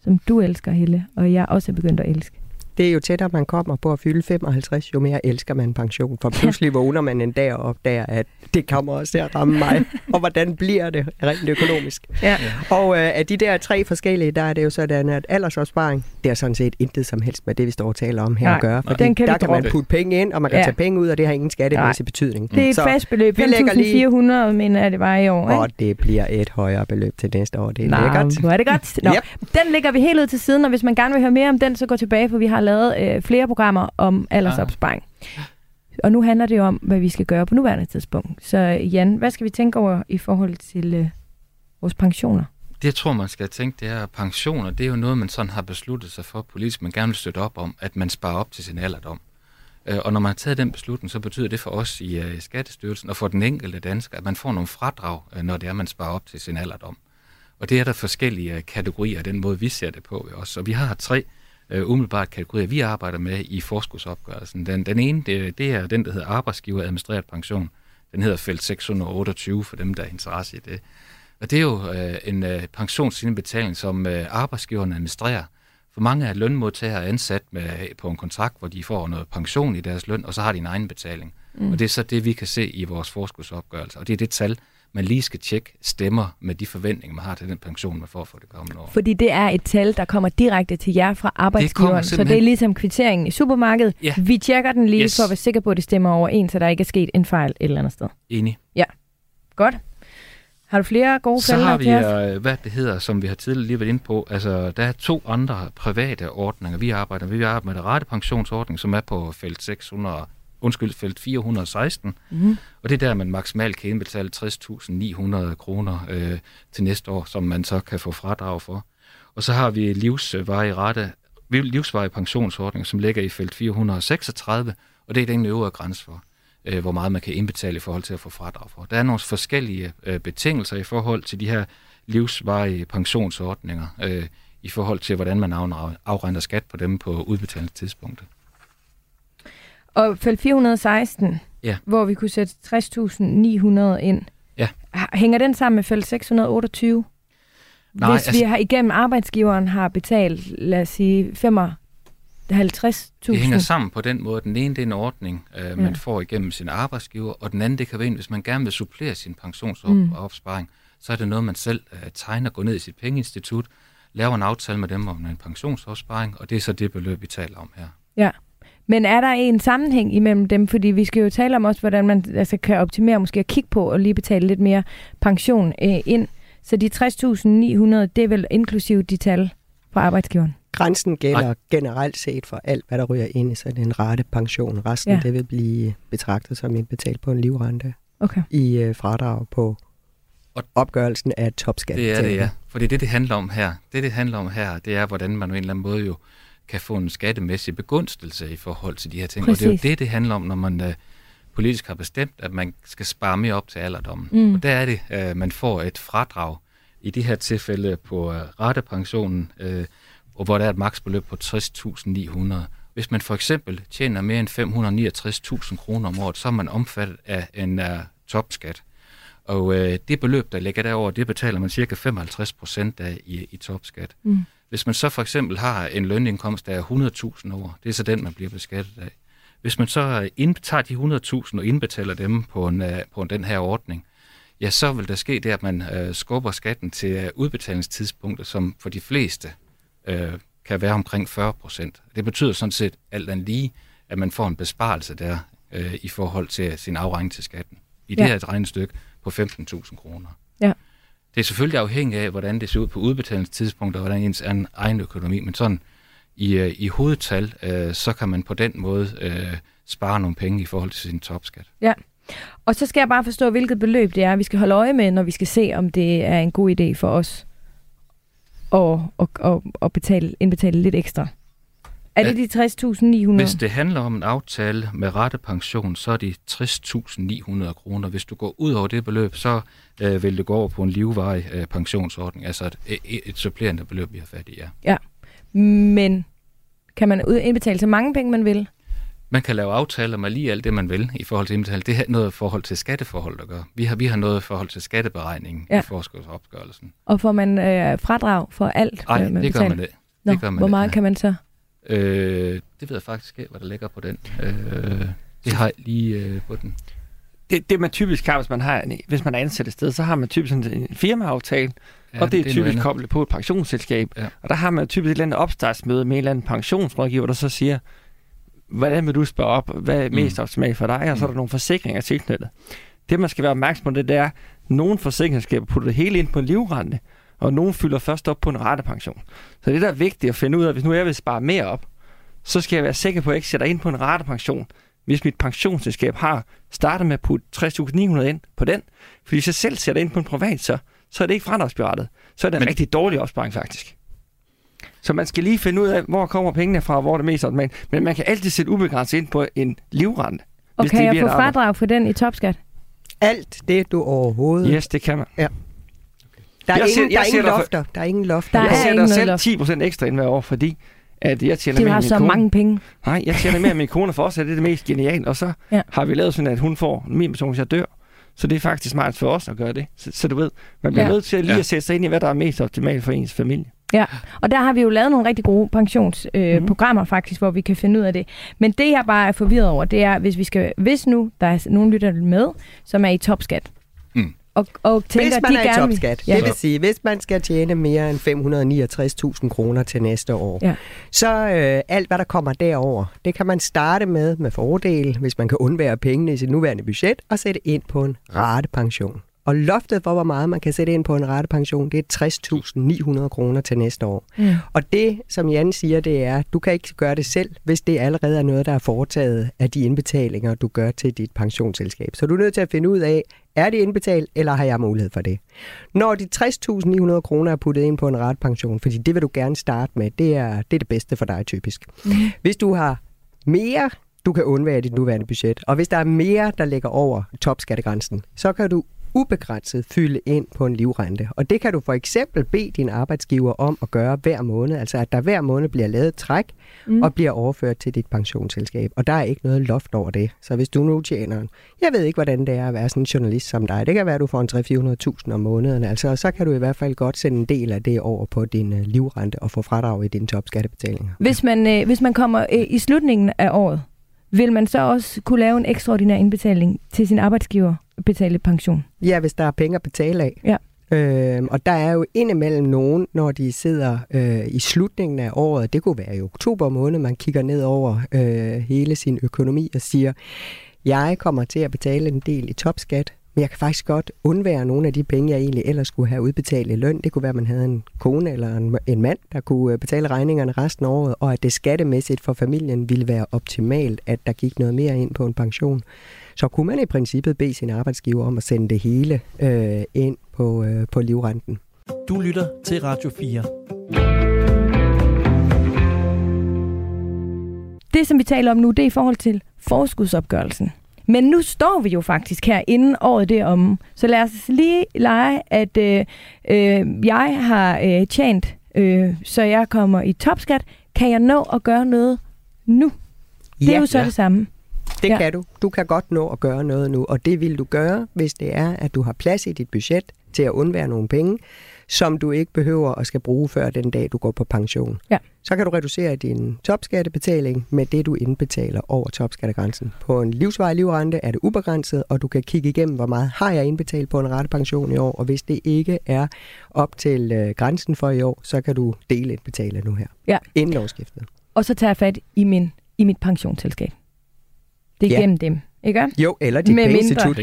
som du elsker, Helle, og jeg også er begyndt at elske. Det er jo tættere, man kommer på at fylde 55, jo mere elsker man pension. For pludselig vågner man en dag og opdager, at det kommer også til at ramme mig. og hvordan bliver det rent økonomisk? Ja. Og øh, af de der tre forskellige, der er det jo sådan, at aldersopsparing, det er sådan set intet som helst med det, vi står og taler om her Nej, at gøre. Fordi den kan der kan man putte penge ind, og man kan Ja. tage penge ud, og det har ingen skattemæssig betydning. Det er et Så- fast beløb. vi lægger lige- 5.400, mener jeg, det var i år. Ikke? Og det bliver et højere beløb til næste år. Det er Nå, lækkert. Nu er det godt. Nå, Yep. Den lægger vi helt ud til siden, og hvis man gerne vil høre mere om den, så gå tilbage, for vi har lavet øh, flere programmer om aldersopsparing. Og nu handler det jo om, hvad vi skal gøre på nuværende tidspunkt. Så Jan, hvad skal vi tænke over i forhold til øh, vores pensioner? Det, jeg tror, man skal tænke, det er, at pensioner, det er jo noget, man sådan har besluttet sig for politisk, man gerne vil støtte op om, at man sparer op til sin alderdom. Øh, Og når man har taget den beslutning, så betyder det for os i uh, Skattestyrelsen og for den enkelte dansker, at man får nogle fradrag, øh, når det er, man sparer op til sin alderdom. Og det er der forskellige kategorier af den måde, vi ser det på også. Og vi har tre uh, umiddelbart kategorier, vi arbejder med i forskudsopgørelsen. Den, den ene, det, det er den, der hedder arbejdsgiver administreret pension. Den hedder felt 628 for dem, der er interesse i det. Og det er jo øh, en øh, pensionsindbetaling, som øh, arbejdsgiverne administrerer. For mange af lønmodtagere er ansat med, på en kontrakt, hvor de får noget pension i deres løn, og så har de en egen betaling. Mm. Og det er så det, vi kan se i vores forskudsopgørelse. Og det er det tal, man lige skal tjekke stemmer med de forventninger, man har til den pension, man får for det kommende år. Fordi det er et tal, der kommer direkte til jer fra arbejdsgiveren. Så det er simpelthen- ligesom kvitteringen i supermarkedet. Ja. Vi tjekker den lige Yes. for at være sikker på, at det stemmer overens, så der ikke er sket en fejl et eller andet sted. Enig. Godt. Har du flere gode Så har vi, øh, hvad det hedder, som vi har tidligere lige været inde på. Altså, der er to andre private ordninger, vi arbejder med. Vi arbejder med en ratepensionsordning, som er på felt 600, undskyld, felt 416. Mhm. Og det er der, man maksimalt kan indbetale 60.900 kroner øh, til næste år, som man så kan få fradrag for. Og så har vi livsvarig rate, livsvarig pensionsordning, som ligger i felt 436, og det er den øvre grænse for, øh, hvor meget man kan indbetale i forhold til at få fradrag for. Der er nogle forskellige øh, betingelser i forhold til de her livsvarige pensionsordninger, øh, i forhold til, hvordan man af- afregner skat på dem på udbetalingstidspunktet. Og felt 416, Ja. hvor vi kunne sætte 60.900 ind. Ja. Hænger den sammen med felt 628? Nej, Hvis vi altså- har igennem arbejdsgiveren har betalt, lad os sige, 55.000. Det hænger sammen på den måde. Den ene det er en ordning, øh, man Ja. får igennem sin arbejdsgiver, og den anden det kan være en, hvis man gerne vil supplere sin pensionsopsparing, mm. så er det noget, man selv øh, tegner, går ned i sit pengeinstitut, laver en aftale med dem om en pensionsopsparing, og det er så det beløb, vi taler om her. Ja. Men er der en sammenhæng imellem dem? Fordi vi skal jo tale om også, hvordan man altså, kan optimere, måske at kigge på og lige betale lidt mere pension øh, ind. Så de 60.900, det er vel inklusive de tal fra arbejdsgiveren? Grænsen gælder Nej. generelt set for alt, hvad der ryger ind i sådan en rate pension. Resten Ja. ja. det vil blive betragtet som indbetalt på en livrente Okay. i øh, fradrag på Og- opgørelsen af topskat. Det er det, ja. For det er det, det handler om her. Det, det handler om her, det er, hvordan man på en eller anden måde jo kan få en skattemæssig begunstelse i forhold til de her ting. Og det er jo Præcis. det, det handler om, når man uh, politisk har bestemt, at man skal spare mere op til alderdommen. Mm. Og der er det, uh, man får et fradrag i det her tilfælde på uh, ratepensionen, uh, og hvor der er et maksbeløb på 60.900. Hvis man for eksempel tjener mere end 569.000 kroner om året, så er man omfattet af en uh, topskat. Og øh, det beløb, der ligger derover, det betaler man cirka 55 procent af i, i topskat. Mm. Hvis man så for eksempel har en lønindkomst, der er 100.000 år, det er så den, man bliver beskattet af. Hvis man så indtager de 100.000 og indbetaler dem på, en, øh, på den her ordning, ja, så vil der ske det, at man øh, skubber skatten til øh, udbetalingstidspunktet, som for de fleste øh, kan være omkring 40 procent. Det betyder sådan set alt andet lige, at man får en besparelse der øh, i forhold til sin afregning til skatten. I det Ja. her et regnestykke på 15.000 kroner. Det er selvfølgelig afhængigt af, hvordan det ser ud på udbetalingstidspunktet, og hvordan ens an- egen økonomi, men sådan i, øh, i hovedtal, øh, så kan man på den måde øh, spare nogle penge i forhold til sin topskat. Ja, Og så skal jeg bare forstå, hvilket beløb det er, vi skal holde øje med, når vi skal se, om det er en god idé for os at, at, at, at betale, indbetale lidt ekstra. Er det de 60.900? Hvis det handler om en aftale med rettepension, så er det 60.900 kroner. Hvis du går ud over det beløb, så øh, vil det gå over på en livvarig øh, pensionsordning, altså et, et, supplerende beløb, vi har fat i, ja. Ja, men kan man indbetale så mange penge, man vil? Man kan lave aftaler med lige alt det, man vil i forhold til indbetaling. Det har noget i forhold til skatteforhold, der gør. Vi har, vi har noget i forhold til skatteberegningen Ja. i forskudsopgørelsen. Og får man øh, fradrag for alt? Nej, hvad man det gør man ikke. Nå, det gør man hvor meget nej. kan man så? Øh, det ved jeg faktisk ikke, hvad der ligger på den. Øh, det har jeg lige øh, på den. Det, det man typisk har, hvis man, har, hvis man er ansat et sted, så har man typisk en firmaaftale, ja, og det er, noget typisk koblet på et pensionsselskab. Ja. Og der har man typisk et eller andet opstartsmøde med en eller anden pensionsrådgiver, der så siger, hvordan vil du spørge op, hvad er Mm. mest optimalt for dig, og så er der nogle forsikringer tilknyttet. Det man skal være opmærksom på, det, det er, nogle forsikringsskaber putter det hele ind på en livrente, og nogle fylder først op på en ratepension. Så det der er vigtigt at finde ud af, hvis nu jeg vil spare mere op, så skal jeg være sikker på, at jeg ikke sætter ind på en ratepension, hvis mit pensionsselskab har startet med at putte 60.900 ind på den. Fordi hvis jeg selv sætter ind på en privat, så, så er det ikke fradragsberettet. Så er det en Men- rigtig dårlig opsparing faktisk. Så man skal lige finde ud af, hvor kommer pengene fra, og hvor er det mest optimalt. Men man kan altid sætte ubegrænset ind på en livrente. Og kan jeg få fradrag for den i topskat? Alt det, du overhovedet... Yes, det kan man. Der er, Jeg ingen, ser- der er ingen lofter. Der er ingen lofter. Der Jeg er sætter selv noget 10 procent ekstra ind hver år, fordi at jeg tjener mere har så kone. mange penge. Nej, jeg tjener mere end min kone, for os er det det mest geniale. Og så Ja. ja. har vi lavet sådan, at hun får min person, hvis jeg dør. Så det er faktisk smart for os at gøre det. Så, så du ved, man bliver Ja. ja. nødt til lige Ja. at sætte sig ind i, hvad der er mest optimalt for ens familie. Og der har vi jo lavet nogle rigtig gode pensionsprogrammer øh, Mhm. programmer faktisk, hvor vi kan finde ud af det. Men det, jeg bare er forvirret over, det er, hvis vi skal, hvis nu der er nogen lytter med, som er i topskat, Mm. Og, og tænker, Hvis man de er gerne topskat, Ja. det vil sige, hvis man skal tjene mere end 569.000 kroner til næste år, Ja. så øh, alt, hvad der kommer derover, det kan man starte med med fordel, hvis man kan undvære pengene i sit nuværende budget, og sætte ind på en ratepension. Og loftet for, hvor meget man kan sætte ind på en ratepension, det er 60.900 kroner til næste år. Mm. Og det, som Jan siger, det er, du kan ikke gøre det selv, hvis det allerede er noget, der er foretaget af de indbetalinger, du gør til dit pensionsselskab. Så du er nødt til at finde ud af, er det indbetalt, eller har jeg mulighed for det? Når de 60.900 kroner er puttet ind på en ratepension, fordi det vil du gerne starte med, det er det, er det bedste for dig typisk. Mm. Hvis du har mere, du kan undvære dit nuværende budget, og hvis der er mere, der ligger over topskattegrænsen, så kan du ubegrænset fylde ind på en livrente. Og det kan du for eksempel bede din arbejdsgiver om at gøre hver måned. Altså at der hver måned bliver lavet et træk mm. og bliver overført til dit pensionsselskab. Og der er ikke noget loft over det. Så hvis du nu tjener, jeg ved ikke, hvordan det er at være sådan en journalist som dig. Det kan være, at du får en 300-400.000 om måneden. Altså, så kan du i hvert fald godt sende en del af det over på din øh, livrente og få fradrag i dine topskattebetalinger. Hvis man, øh, hvis man kommer øh, i slutningen af året, vil man så også kunne lave en ekstraordinær indbetaling til sin arbejdsgiver betale pension? Ja, hvis der er penge at betale af. Ja. Øhm, og der er jo indimellem nogen, når de sidder øh, i slutningen af året, det kunne være i oktober måned, man kigger ned over øh, hele sin økonomi og siger, jeg kommer til at betale en del i topskat, men jeg kan faktisk godt undvære nogle af de penge, jeg egentlig ellers skulle have udbetalt i løn. Det kunne være, at man havde en kone eller en, en mand, der kunne øh, betale regningerne resten af året, og at det skattemæssigt for familien ville være optimalt, at der gik noget mere ind på en pension. Så kunne man i princippet bede sin arbejdsgiver om at sende det hele øh, ind på, øh, på livrenten. Du lytter til Radio 4. Det, som vi taler om nu, det er i forhold til forskudsopgørelsen. Men nu står vi jo faktisk her, inden året det er om. Så lad os lige lege, at øh, øh, jeg har øh, tjent, øh, så jeg kommer i topskat. Kan jeg nå at gøre noget nu? Det er jo så ja. det samme. Det Ja. ja. kan du. Du kan godt nå at gøre noget nu, og det vil du gøre, hvis det er, at du har plads i dit budget til at undvære nogle penge, som du ikke behøver at skal bruge før den dag, du går på pension. Ja. Så kan du reducere din topskattebetaling med det, du indbetaler over topskattegrænsen. På en livsvarig livrente er det ubegrænset, og du kan kigge igennem, hvor meget har jeg indbetalt på en rettepension i år, og hvis det ikke er op til øh, grænsen for i år, så kan du dele indbetale nu her, Ja. inden årsskiftet. Og så tager jeg fat i, min, i mit pensionsselskab. Det er Ja. gennem dem, ikke? Jo, eller dit pengeinstitut,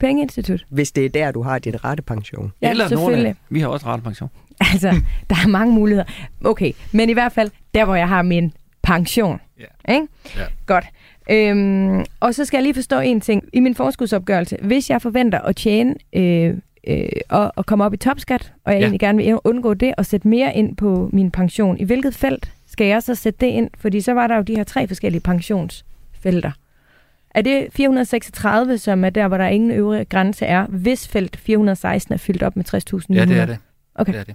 Pengeinstitut. Hvis det er der, du har din rettepension. Ja, Eller af, vi har også ret pension. Altså, der er mange muligheder. Okay, men i hvert fald, der hvor jeg har min pension. Ja. Ikke? Ja. Godt. Øhm, og så skal jeg lige forstå en ting. I min forskudsopgørelse, hvis jeg forventer at tjene øh, øh, og, og komme op i topskat, og jeg Ja. egentlig gerne vil undgå det og sætte mere ind på min pension, i hvilket felt skal jeg så sætte det ind? Fordi så var der jo de her tre forskellige pensionsfelter. Er det 436, som er der, hvor der ingen øvre grænse er, hvis felt 416 er fyldt op med 60.000 Ja, det er det. Okay. Det er det.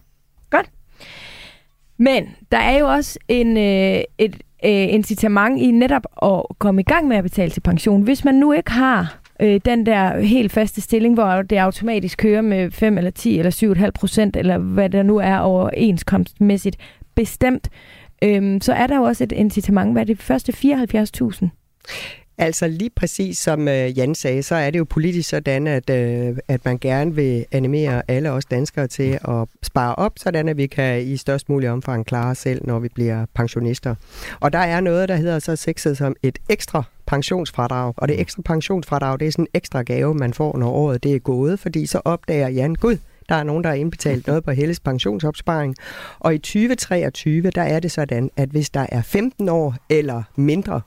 Men der er jo også en, øh, et øh, incitament i netop at komme i gang med at betale til pension. Hvis man nu ikke har øh, den der helt faste stilling, hvor det automatisk kører med 5 eller 10 eller 7,5 procent, eller hvad der nu er overenskomstmæssigt bestemt, øh, så er der jo også et incitament. Hvad er det første 74.000? Altså lige præcis som øh, Jan sagde, så er det jo politisk sådan, at, øh, at man gerne vil animere alle os danskere til at spare op, sådan at vi kan i størst mulig omfang klare os selv, når vi bliver pensionister. Og der er noget, der hedder så sexet som et ekstra pensionsfradrag. Og det ekstra pensionsfradrag, det er sådan en ekstra gave, man får, når året det er gået, fordi så opdager Jan, gud, der er nogen, der har indbetalt noget på Helles pensionsopsparing. Og i 2023, der er det sådan, at hvis der er 15 år eller mindre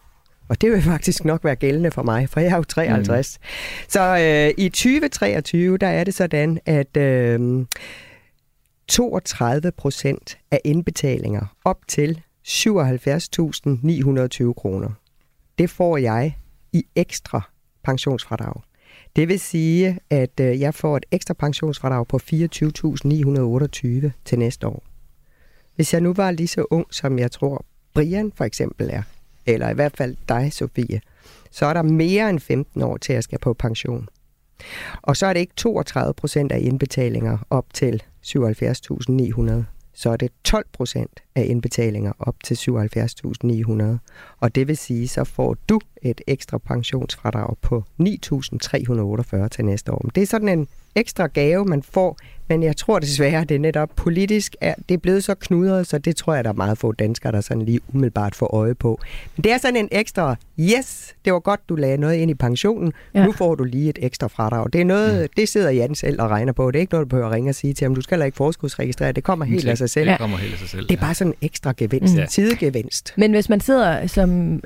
og det vil faktisk nok være gældende for mig, for jeg er jo 53. Mm. Så øh, i 2023, der er det sådan, at øh, 32 procent af indbetalinger op til 77.920 kroner, det får jeg i ekstra pensionsfradrag. Det vil sige, at øh, jeg får et ekstra pensionsfradrag på 24.928 til næste år. Hvis jeg nu var lige så ung, som jeg tror Brian for eksempel er, eller i hvert fald dig, Sofie, så er der mere end 15 år til, at jeg skal på pension. Og så er det ikke 32 procent af indbetalinger op til 77.900. Så er det 12 procent af indbetalinger op til 77.900. Og det vil sige, så får du et ekstra pensionsfradrag på 9.348 til næste år. Men det er sådan en ekstra gave, man får, men jeg tror desværre, det er netop politisk, er, det er blevet så knudret, så det tror jeg, der er meget få danskere, der sådan lige umiddelbart får øje på. Men det er sådan en ekstra, yes, det var godt, du lagde noget ind i pensionen, Ja. ja. nu får du lige et ekstra fradrag. Det er noget, mm. det sidder Jan selv og regner på. Det er ikke noget, du behøver at ringe og sige til ham, du skal heller ikke forskudsregistrere, det kommer helt af sig selv. Det kommer helt af sig selv. Det er bare sådan en ekstra gevinst, Mm. sidegevinst. Men hvis man sidder som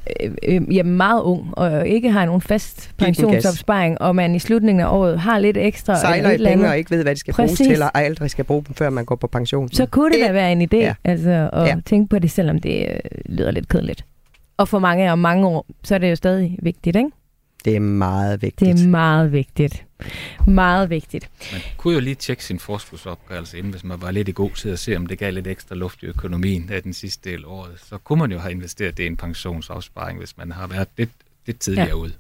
øh, øh, meget ung og ikke har nogen fast pensionsopsparing, og man i slutningen af året har lidt ekstra Sejler eller i penge og ikke ved, hvad de skal bruges til, eller aldrig skal bruge dem, før man går på pension. så kunne det da være en idé Ja. altså, at Ja. tænke på det, selvom det øh, lyder lidt kedeligt. Og for mange om mange år, så er det jo stadig vigtigt, ikke? Det er meget vigtigt. Det er meget vigtigt. Meget vigtigt. Man kunne jo lige tjekke sin forskudsopgørelse inden, hvis man var lidt i god tid at se, om det gav lidt ekstra luft i økonomien af den sidste del af året. Så kunne man jo have investeret det i en pensionsopsparing, hvis man har været lidt, lidt tidligere Ja. ja. ude.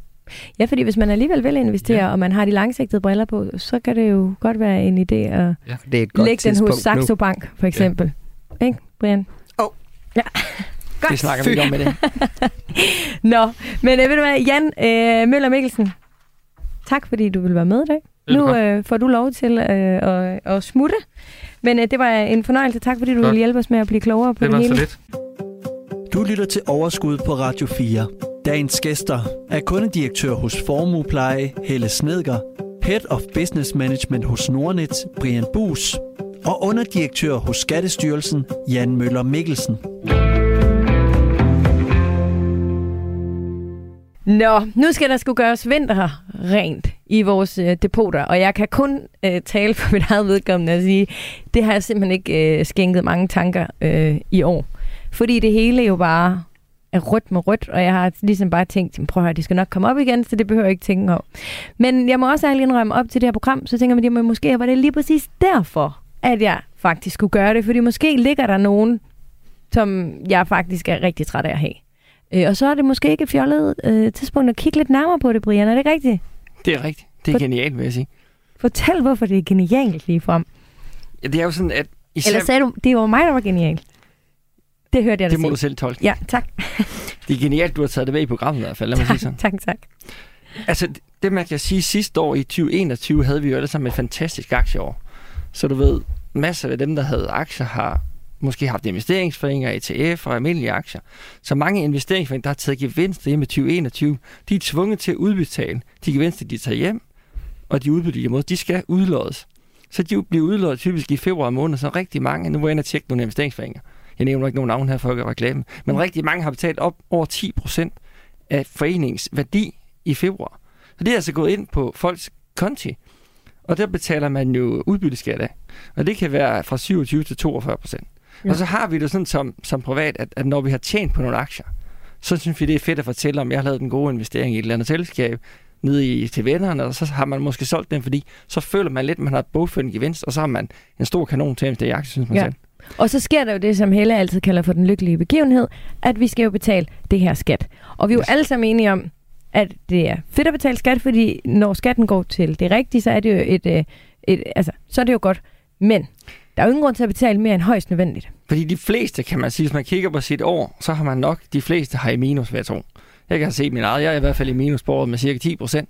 Ja, fordi hvis man alligevel vil investere, ja. Ja. og man har de langsigtede briller på, så kan det jo godt være en idé at Det er et godt lægge den hos Saxo Bank, for eksempel. Ja. Ikke, Brian? Åh. Ja. Det snakker vi ikke om med det. Nå, men øh, ved du hvad, Jan øh, Møller Mikkelsen, tak fordi du vil være med i dag. Nu øh, får du lov til øh, at, at smutte, men øh, det var en fornøjelse. Tak fordi du Godt. ville hjælpe os med at blive klogere på Det det, var så hele. lidt. Du lytter til Overskud på Radio 4. Dagens gæster er kundedirektør hos Formuepleje, Helle Snedger, Head of Business Management hos Nordnet, Brian Bus, og underdirektør hos Skattestyrelsen, Jan Møller Mikkelsen. Nå, nu skal der skulle gøres vinter rent i vores øh, depoter, og jeg kan kun øh, tale for mit eget vedkommende og sige, det har jeg simpelthen ikke øh, skænket mange tanker øh, i år. Fordi det hele jo bare er rødt med rødt, og jeg har ligesom bare tænkt, prøv at høre, de skal nok komme op igen, så det behøver jeg ikke tænke over. Men jeg må også ærligt indrømme op til det her program, så tænker man, at måske var det lige præcis derfor, at jeg faktisk skulle gøre det, fordi måske ligger der nogen, som jeg faktisk er rigtig træt af at have. Øh, og så er det måske ikke et fjollet øh, tidspunkt at kigge lidt nærmere på det, Brian. Er det ikke rigtigt? Det er rigtigt. Det er For- genialt, vil jeg sige. Fortæl, hvorfor det er genialt lige frem. Ja, det er jo sådan, at især, Eller sagde du, det var mig, der var genialt? Det hørte jeg dig det må du sige. selv tolke. Ja, tak. Det er genialt, du har taget det med i programmet i hvert fald, lad mig sige sådan. tak, tak. Altså, det man kan sige, sidste år i 2021 havde vi jo alle sammen et fantastisk aktieår. Så du ved, masser af dem, der havde aktier, har måske haft investeringsforeninger, ETF og almindelige aktier. Så mange investeringsforeninger, der har taget gevinster hjem i 2021, de er tvunget til at udbetale de gevinster, de tager hjem, og de udbytter, de imod, de skal udlådes. Så de bliver udlået typisk i februar måned, så rigtig mange, nu var jeg inde og tjekke nogle investeringsforeninger. Jeg nævner ikke nogen navn her for at gøre reklame, men rigtig mange har betalt op over 10 procent af foreningens værdi i februar. Så det er altså gået ind på folks konti, og der betaler man jo udbytteskat af. Og det kan være fra 27 til 42 procent. Ja. Og så har vi det sådan som, som privat, at, at når vi har tjent på nogle aktier, så synes vi, det er fedt at fortælle om, jeg har lavet en god investering i et eller andet selskab, nede i, til vennerne, og så har man måske solgt den, fordi så føler man lidt, at man har bogført en gevinst, og så har man en stor kanon til at i aktier, synes man ja. selv. Og så sker der jo det, som Helle altid kalder for den lykkelige begivenhed, at vi skal jo betale det her skat. Og vi er jo yes. alle sammen enige om, at det er fedt at betale skat, fordi når skatten går til det rigtige, så er det jo et, et, øh, et altså, så er det jo godt. Men der er jo ingen grund til at betale mere end højst nødvendigt. Fordi de fleste, kan man sige, hvis man kigger på sit år, så har man nok, de fleste har i minus, at tro. Jeg kan se min eget, jeg er i hvert fald i minus på med cirka 10 procent.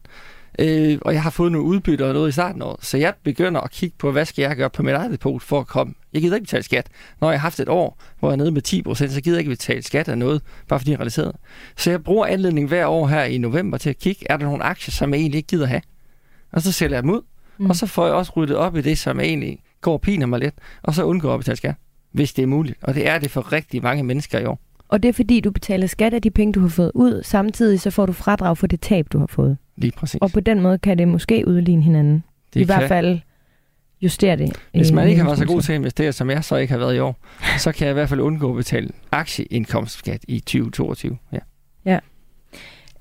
Øh, og jeg har fået nogle udbytter og noget i starten af året. Så jeg begynder at kigge på, hvad skal jeg gøre på mit eget depot for at komme. Jeg gider ikke betale skat. Når jeg har haft et år, hvor jeg er nede med 10 procent, så gider jeg ikke betale skat af noget, bare fordi jeg er realiseret. Så jeg bruger anledning hver år her i november til at kigge, er der nogle aktier, som jeg egentlig ikke gider have. Og så sælger jeg dem ud, mm. og så får jeg også ryddet op i det, som jeg egentlig går piner mig lidt, og så undgår at betale skat, hvis det er muligt. Og det er det for rigtig mange mennesker i år. Og det er fordi, du betaler skat af de penge, du har fået ud. Samtidig så får du fradrag for det tab, du har fået. Lige præcis. Og på den måde kan det måske udligne hinanden. Det I kan. hvert fald justere det. Hvis man ikke har været så god til at investere, som jeg så ikke har været i år, så kan jeg i hvert fald undgå at betale aktieindkomstskat i 2022. Ja.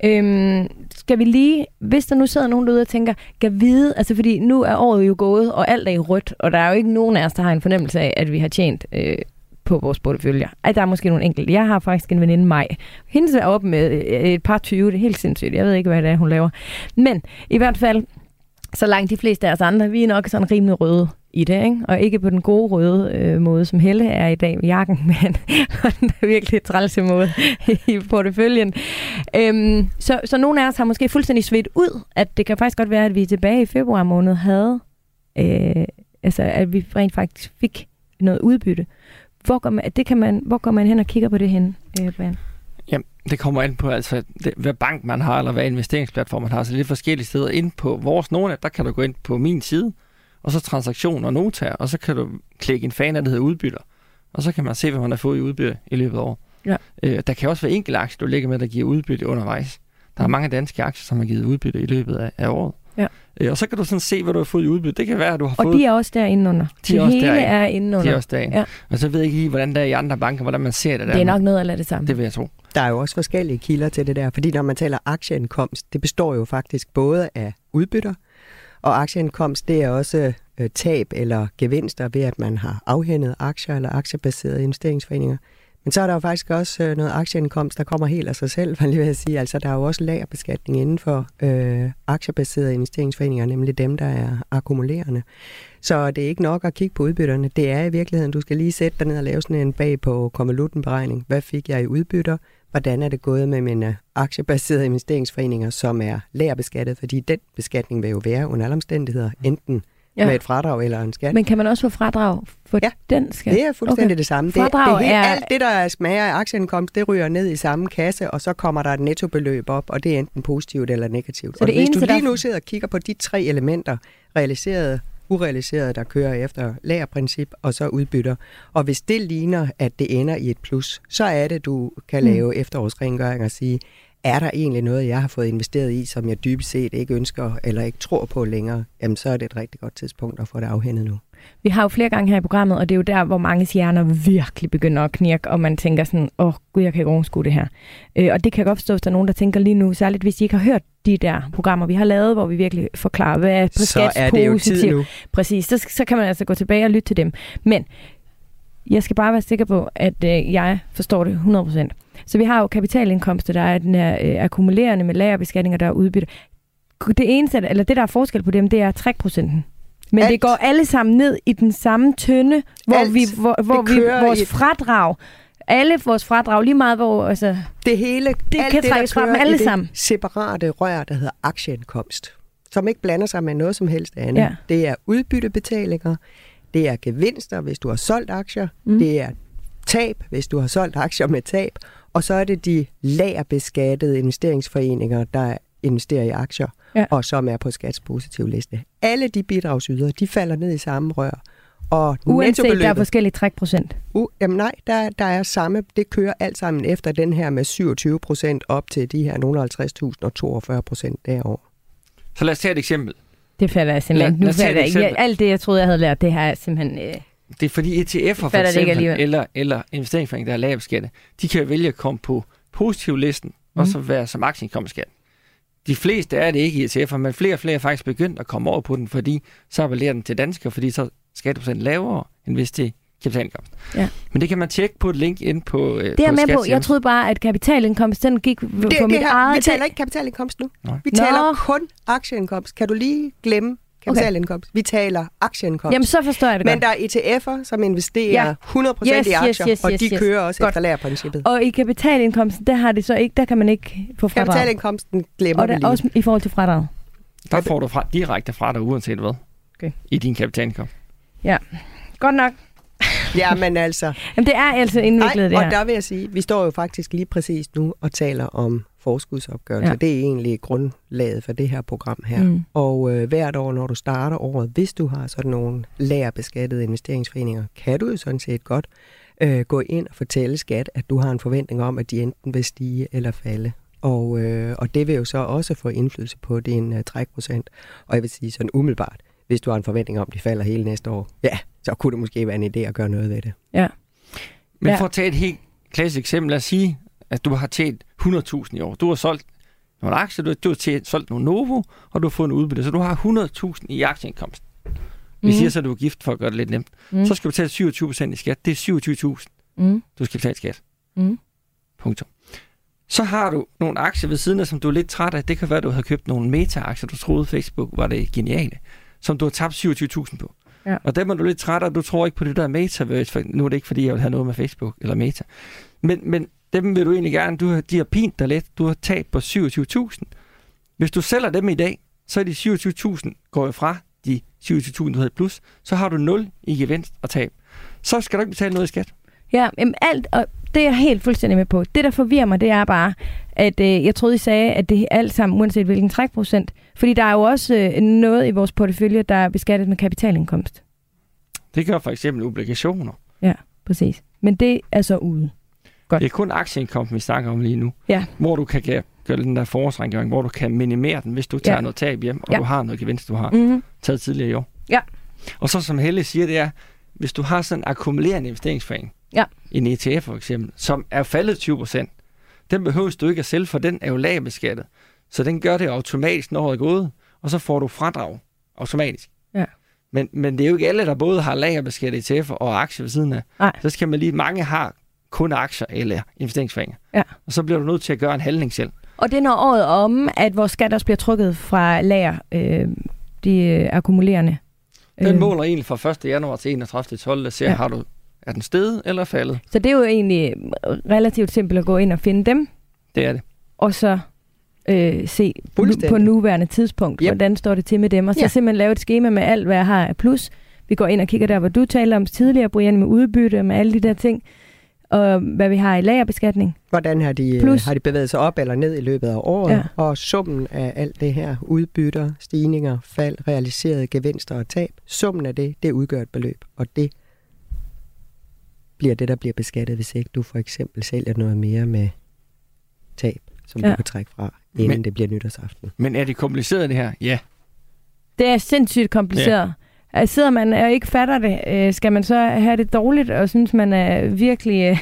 Øhm, skal vi lige, hvis der nu sidder nogen derude og tænker, kan vide, altså fordi nu er året jo gået, og alt er i rødt, og der er jo ikke nogen af os, der har en fornemmelse af, at vi har tjent øh, på vores portefølje. Ej, der er måske nogle enkelte. Jeg har faktisk en veninde, mig. Hendes er op med øh, et par 20. Det er helt sindssygt. Jeg ved ikke, hvad det er, hun laver. Men i hvert fald, så langt de fleste af os andre, vi er nok sådan rimelig røde i det, ikke? og ikke på den gode røde øh, måde, som Helle er i dag med jakken, men på den virkelig trælse måde i porteføljen. Øhm, så, så nogle af os har måske fuldstændig svedt ud, at det kan faktisk godt være, at vi tilbage i februar måned havde, øh, altså at vi rent faktisk fik noget udbytte. Hvor går man, det kan man, hvor går man hen og kigger på det hen, øh, Brian? Det kommer ind på, altså, det, hvad bank man har, eller hvad investeringsplatform man har. Så lidt forskellige steder. Ind på vores nogle, der kan du gå ind på min side, og så transaktion og notaer, og så kan du klikke en fan, der hedder udbytter. Og så kan man se, hvad man har fået i udbytte i løbet af året. Ja. Øh, der kan også være enkelte aktier, du ligger med, der giver udbytte undervejs. Der er mange danske aktier, som har givet udbytte i løbet af, af året. Ja. Øh, og så kan du sådan se, hvad du har fået i udbytte. Det kan være, at du har og fået... Og de er også derinde under. De er også hele derinde. er inde under. De er også derinde. Ja. Og så ved jeg ikke lige, hvordan der er i andre banker, hvordan man ser det der. Det er nok noget af det samme. Det vil jeg tro. Der er jo også forskellige kilder til det der, fordi når man taler aktieindkomst, det består jo faktisk både af udbytter, og aktieindkomst, det er også øh, tab eller gevinster ved, at man har afhændet aktier eller aktiebaserede investeringsforeninger. Men så er der jo faktisk også øh, noget aktieindkomst, der kommer helt af sig selv, for lige vil sige. Altså, der er jo også lagerbeskatning inden for øh, aktiebaserede investeringsforeninger, nemlig dem, der er akkumulerende. Så det er ikke nok at kigge på udbytterne. Det er i virkeligheden, du skal lige sætte dig ned og lave sådan en bag på konvolutenberegning. Hvad fik jeg i udbytter? Hvordan er det gået med mine aktiebaserede investeringsforeninger, som er lagerbeskattet? Fordi den beskatning vil jo være under alle omstændigheder enten ja. med et fradrag eller en skat. Men kan man også få fradrag for ja, den skat? det er fuldstændig okay. det samme. Fradrag det, det er, er... Alt det, der smager af aktieindkomst, det ryger ned i samme kasse, og så kommer der et nettobeløb op, og det er enten positivt eller negativt. Så det og hvis eneste, du lige nu sidder og kigger på de tre elementer, realiserede, urealiserede, der kører efter lagerprincip, og så udbytter. Og hvis det ligner, at det ender i et plus, så er det, du kan lave mm. efterårsrengøring og sige, er der egentlig noget, jeg har fået investeret i, som jeg dybest set ikke ønsker eller ikke tror på længere, jamen så er det et rigtig godt tidspunkt at få det afhændet nu. Vi har jo flere gange her i programmet, og det er jo der, hvor mange hjerner virkelig begynder at knirke, og man tænker sådan, åh oh, gud, jeg kan ikke overskue det her. Øh, og det kan godt forstå, hvis der er nogen, der tænker lige nu, særligt hvis de ikke har hørt de der programmer, vi har lavet, hvor vi virkelig forklarer, hvad er på så er det jo tid nu. Præcis, så, så kan man altså gå tilbage og lytte til dem. Men jeg skal bare være sikker på, at øh, jeg forstår det 100%. Så vi har jo kapitalindkomster, der er den her øh, akkumulerende med lagerbeskatning, og der er udbytte. Det eneste, eller det der er forskel på dem, det er trækprocenten. Men Alt. det går alle sammen ned i den samme tønde, hvor Alt. vi, hvor, hvor vi vores fradrag, alle vores fradrag, lige meget hvor, altså, det hele, det kan trækkes fra dem alle sammen. separate rør, der hedder aktieindkomst, som ikke blander sig med noget som helst andet. Ja. Det er udbyttebetalinger, det er gevinster, hvis du har solgt aktier, mm. det er tab, hvis du har solgt aktier med tab, og så er det de lagerbeskattede investeringsforeninger, der investerer i aktier, ja. og som er på skats positiv liste. Alle de bidragsydere, de falder ned i samme rør. Og Uanset, der er forskellige trækprocent. uh, jamen nej, der, der er samme, det kører alt sammen efter den her med 27 procent op til de her nogle 50.000 og 42 procent derovre. Så lad os tage et eksempel. Det falder jeg simpelthen. Lad- nu falder jeg ikke. Alt det, jeg troede, jeg havde lært, det her er simpelthen... Øh, Det er fordi ETF'er for eksempel, eller, eller investeringsforeninger, der er lavskatte, de kan vælge at komme på positivlisten, mm. og så være som aktieindkomstskat. De fleste er det ikke i ETF'er, men flere og flere er faktisk begyndt at komme over på den, fordi så appellerer den til danskere, fordi så skatteprocent lavere, end hvis det er kapitalindkomst. Ja. Men det kan man tjekke på et link ind på øh, det er jeg på med på. Jeg troede bare, at kapitalindkomst, den gik Det, på det mit her, eget... vi taler ikke kapitalindkomst nu. Nej. Vi Nå. taler kun aktieindkomst. Kan du lige glemme kapitalindkomst? Vi taler aktieindkomst. Jamen, så forstår jeg det Men godt. der er ETF'er, som investerer Ja. 100% Yes, i yes, aktier, yes, og yes, de yes. kører også Godt. efter lærerprincippet. Og i kapitalindkomsten, der har det så ikke, der kan man ikke få fradrag. Kapitalindkomsten glemmer Og vi der, lige. også i forhold til fradrag. Der får du fra, direkte fra dig, uanset hvad, Okay. i din kapitalindkomst. Godt nok. Ja, men altså... Jamen, det er altså indviklet, Nej, det og her. der vil jeg sige, vi står jo faktisk lige præcis nu og taler om forskudsopgørelse. Ja. Det er egentlig grundlaget for det her program her. Mm. Og øh, hvert år, når du starter året, hvis du har sådan nogle lærerbeskattede investeringsforeninger, kan du jo sådan set godt øh, gå ind og fortælle skat, at du har en forventning om, at de enten vil stige eller falde. Og, øh, og det vil jo så også få indflydelse på din øh, trækprocent. Og jeg vil sige sådan umiddelbart, hvis du har en forventning om, at de falder hele næste år, ja, så kunne det måske være en idé at gøre noget ved det. Ja. Men Ja. for at tage et helt klassisk eksempel, lad os sige, at du har tjent 100.000 i år. Du har solgt nogle aktier, du har, du har tjent, solgt nogle Novo, og du har fået en udbytte. Så du har 100.000 i aktieindkomst. Vi Mhm. siger så, at du er gift for at gøre det lidt nemt. Mm. Så skal du betale 27% i skat. Det er 27.000, Mm. du skal betale skat. Mm. Punktum. Så har du nogle aktier ved siden af, som du er lidt træt af. Det kan være, at du har købt nogle meta-aktier, du troede Facebook var det geniale, som du har tabt 27.000 på. Ja. Og dem er du lidt træt af, du tror ikke på det der metaverse, for nu er det ikke, fordi jeg vil have noget med Facebook eller meta. Men, men dem vil du egentlig gerne, du har, de har pint dig lidt, du har tabt på 27.000. Hvis du sælger dem i dag, så er de 27.000 går jo fra de 27.000, du havde plus, så har du 0 i gevinst og tab. Så skal du ikke betale noget i skat. Ja, jamen alt, og det er jeg helt fuldstændig med på. Det, der forvirrer mig, det er bare, at øh, jeg troede, I sagde, at det er alt sammen, uanset hvilken trækprocent. Fordi der er jo også øh, noget i vores portefølje, der er beskattet med kapitalindkomst. Det gør for eksempel obligationer. Præcis. Men det er så ude. Godt. Det er kun aktieindkomsten, vi snakker om lige nu. Ja. Hvor du kan gøre, gøre den der forårsrengøring, hvor du kan minimere den, hvis du tager Ja. noget tab hjem, og Ja. du har noget gevinst, du har Mm-hmm. taget tidligere i år. Ja. Og så som Helle siger, det er, hvis du har sådan en akkumulerende investeringsforening, Ja. en ETF for eksempel, som er faldet 20 procent, den behøver du ikke at sælge, for den er jo lagerbeskattet. Så den gør det automatisk, når året er gået, og så får du fradrag automatisk. Ja. Men, men det er jo ikke alle, der både har lagerbeskattet ETF'er og aktier ved siden af. Nej. Så skal man lige, mange har kun aktier eller investeringsforeninger. Ja. Og så bliver du nødt til at gøre en handling selv. Og det er når året om, at vores skat også bliver trukket fra lager, øh, de øh, akkumulerende. Den Øh, måler egentlig fra 1. januar til 31. 12. og ser, Ja. har du, er den steget eller faldet? Så det er jo egentlig relativt simpelt at gå ind og finde dem, Det er det. og så øh, se på nuværende tidspunkt, Yep. hvordan står det til med dem, og så Ja. simpelthen lave et schema med alt, hvad jeg har af plus. Vi går ind og kigger der, hvor du talte om tidligere, Brian, med udbytte, med alle de der ting, og hvad vi har i lagerbeskatning. Hvordan har de, Plus- har de bevæget sig op eller ned i løbet af året? Ja. Og summen af alt det her, udbytter, stigninger, fald, realiserede gevinster og tab, summen af det, det udgør et beløb. Og det bliver det, der bliver beskattet, hvis ikke du for eksempel sælger noget mere med tab, som ja. Du kan trække fra, inden Men- Men... det bliver nytårsaften. Men er det kompliceret det her? Ja. Det er sindssygt kompliceret. Ja. Sidder man og ikke fatter det, øh, skal man så have det dårligt, og synes, man er virkelig øh,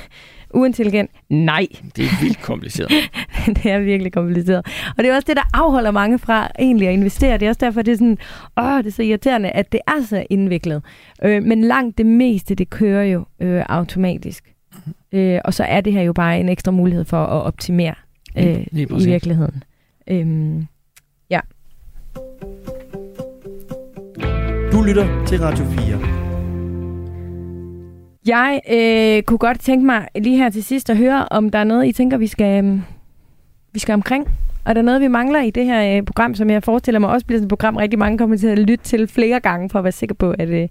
uintelligent? Nej, Det er vildt kompliceret. det er virkelig kompliceret. Og det er også det, der afholder mange fra egentlig at investere. Det er også derfor, det er sådan, åh, det er så irriterende, at det er så indviklet. Øh, men langt det meste, det kører jo øh, automatisk. Øh, og så er det her jo bare en ekstra mulighed for at optimere øh, i virkeligheden. Øhm, Du lytter til Radio 4. Jeg øh, kunne godt tænke mig lige her til sidst at høre, om der er noget, I tænker, vi skal, øh, vi skal omkring. Og der er noget, vi mangler i det her øh, program, som jeg forestiller mig også bliver sådan et program, rigtig mange kommer til at lytte til flere gange, for at være sikker på, at øh,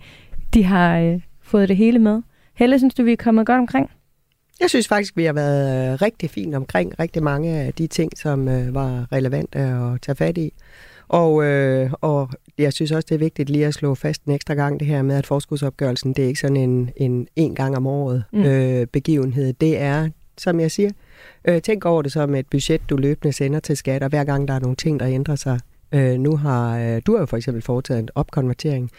de har øh, fået det hele med. Helle, synes du, vi er kommet godt omkring? Jeg synes faktisk, vi har været øh, rigtig fint omkring rigtig mange af de ting, som øh, var relevante at tage fat i. Og, øh, og jeg synes også, det er vigtigt lige at slå fast en ekstra gang, det her med, at forskudsopgørelsen, det er ikke sådan en en, en gang om året mm. øh, begivenhed. Det er, som jeg siger, øh, tænk over det som et budget, du løbende sender til skat, og hver gang der er nogle ting, der ændrer sig. Øh, nu har øh, du har jo for eksempel foretaget en opkonvertering.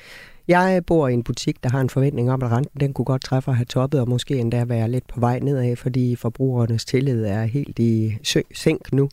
Jeg bor i en butik, der har en forventning om, at renten den kunne godt træffe at have toppet, og måske endda være lidt på vej nedad, fordi forbrugernes tillid er helt i sænk nu.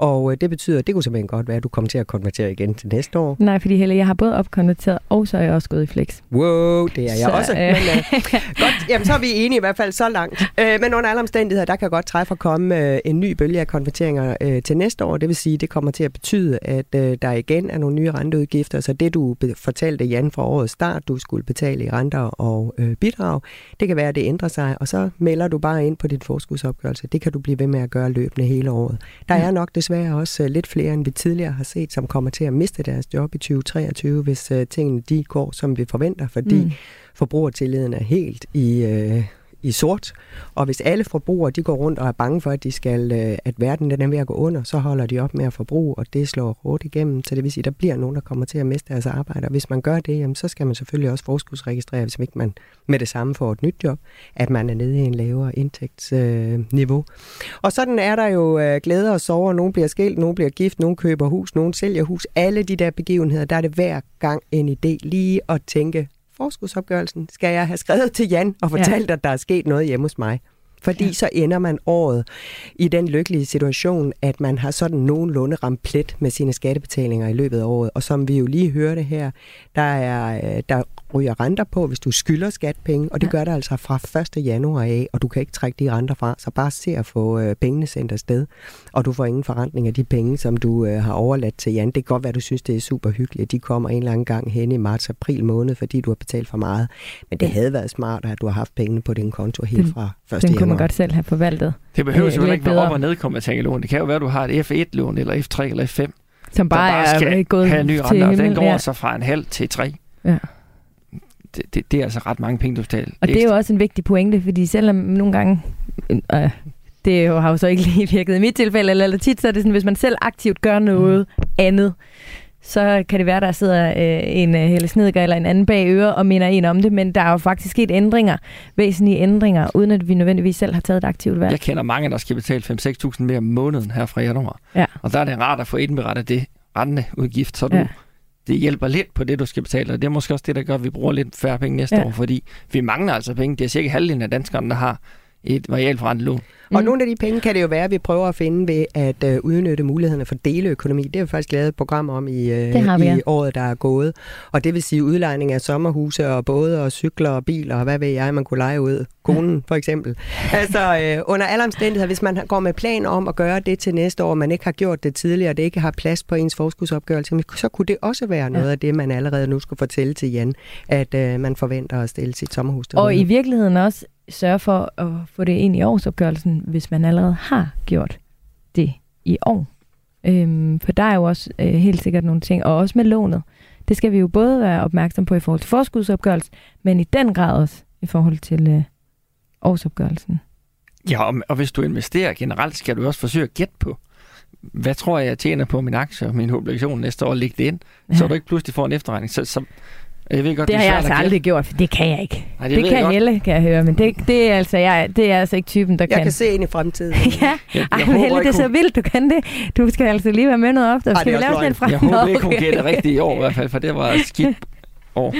Og øh, det betyder, at det kunne simpelthen godt være, at du kommer til at konvertere igen til næste år. Nej, fordi Helle, jeg har både opkonverteret, og så er jeg også gået i flex. Wow, det er jeg så, også. Øh... Men, uh, godt, jamen, så er vi enige i hvert fald så langt. Uh, men under alle omstændigheder, der kan godt træffe at komme uh, en ny bølge af konverteringer uh, til næste år. Det vil sige, det kommer til at betyde, at uh, der igen er nogle nye renteudgifter. Så det, du fortalte, Jan, fra årets start, du skulle betale i renter og øh, bidrag. Det kan være, at det ændrer sig, og så melder du bare ind på din forskudsopgørelse. Det kan du blive ved med at gøre løbende hele året. Der er nok desværre også øh, lidt flere, end vi tidligere har set, som kommer til at miste deres job i 2023, hvis øh, tingene de går, som vi forventer, fordi mm. forbrugertilliden er helt i... Øh, i sort. Og hvis alle forbrugere de går rundt og er bange for, at, de skal, øh, at verden den er ved at gå under, så holder de op med at forbruge, og det slår hårdt igennem. Så det vil sige, at der bliver nogen, der kommer til at miste deres arbejde. Og hvis man gør det, jamen, så skal man selvfølgelig også forskudsregistrere, hvis ikke man med det samme får et nyt job, at man er nede i en lavere indtægtsniveau. Og sådan er der jo øh, glæder og sorger. Nogen bliver skilt, nogen bliver gift, nogen køber hus, nogen sælger hus. Alle de der begivenheder, der er det hver gang en idé lige at tænke, forskudsopgørelsen skal jeg have skrevet til Jan og fortalt, ja. at der er sket noget hjemme hos mig. Fordi ja. så ender man året i den lykkelige situation, at man har sådan nogenlunde ramt plet med sine skattebetalinger i løbet af året. Og som vi jo lige hørte her, der, er, øh, der ryger renter på, hvis du skylder skatpenge, og det ja. gør det altså fra 1. januar af, og du kan ikke trække de renter fra, så bare se at få øh, pengene sendt afsted, og du får ingen forrentning af de penge, som du øh, har overladt til Jan. Det kan godt være, du synes, det er super hyggeligt. De kommer en eller anden gang hen i marts-april måned, fordi du har betalt for meget. Men det ja. havde været smart, at du har haft pengene på din konto helt fra 1. Den kunne man godt selv have forvaltet. Det behøver øh, jo ikke være op- og nedkommende lån. Det kan jo være, at du har et F1-lån, eller F3, eller F5, som bare, bare skal er gået have en ny rente, og den går ja. så fra en halv til tre. Ja det, det, det er altså ret mange penge, du betaler. Og det er jo også en vigtig pointe, fordi selvom nogle gange, øh, det jo, har jo så ikke lige virket i mit tilfælde, eller, eller tit, så er det sådan, hvis man selv aktivt gør noget mm. andet, så kan det være, der sidder øh, en øh, Helle Snedger eller en anden bag øre og minder en om det, men der er jo faktisk sket ændringer, væsentlige ændringer, uden at vi nødvendigvis selv har taget et aktivt valg. Jeg kender mange, der skal betale 5-6.000 mere om måneden her fra januar. Ja. Og der er det rart at få indberettet det renteudgift, så du ja det hjælper lidt på det, du skal betale, og det er måske også det, der gør, at vi bruger lidt færre penge næste ja. år, fordi vi mangler altså penge. Det er cirka halvdelen af danskerne, der har et varialt lån. Mm. Og nogle af de penge kan det jo være, at vi prøver at finde ved at øh, udnytte mulighederne for deleøkonomi. Det har vi faktisk lavet et program om i, øh, vi, ja. i året, der er gået. Og det vil sige udlejning af sommerhuse og både og cykler og biler og hvad ved jeg, man kunne lege ud. Konen for eksempel. Altså øh, under alle omstændigheder, hvis man går med plan om at gøre det til næste år, og man ikke har gjort det tidligere, og det ikke har plads på ens forskudsopgørelse, så kunne det også være noget ja. af det, man allerede nu skulle fortælle til Jan, at øh, man forventer at stille sit sommerhus til Og i virkeligheden også sørge for at få det ind i årsopgørelsen, hvis man allerede har gjort det i år. Øhm, for der er jo også øh, helt sikkert nogle ting, og også med lånet. Det skal vi jo både være opmærksom på i forhold til forskudsopgørelsen, men i den grad også i forhold til øh, årsopgørelsen. Ja, og, og hvis du investerer generelt, skal du også forsøge at gætte på, hvad tror jeg, jeg tjener på min aktie og min obligation næste år, lægge det ind, ja. så du ikke pludselig får en efterregning. Så, så jeg ved godt, det, det har jeg altså aldrig gjort, for det kan jeg ikke. Nej, det, det kan jeg Helle, kan jeg høre, men det, det, er altså, jeg, det er altså ikke typen, der jeg kan. Jeg kan se ind i fremtiden. ja, jeg, Ej, men Helle, det er så vildt, du kan det. Du skal altså lige være med noget ofte. Skal vi lave sådan en frem? Jeg håber ikke, hun gætter rigtigt i år i hvert fald, for det var skidt år.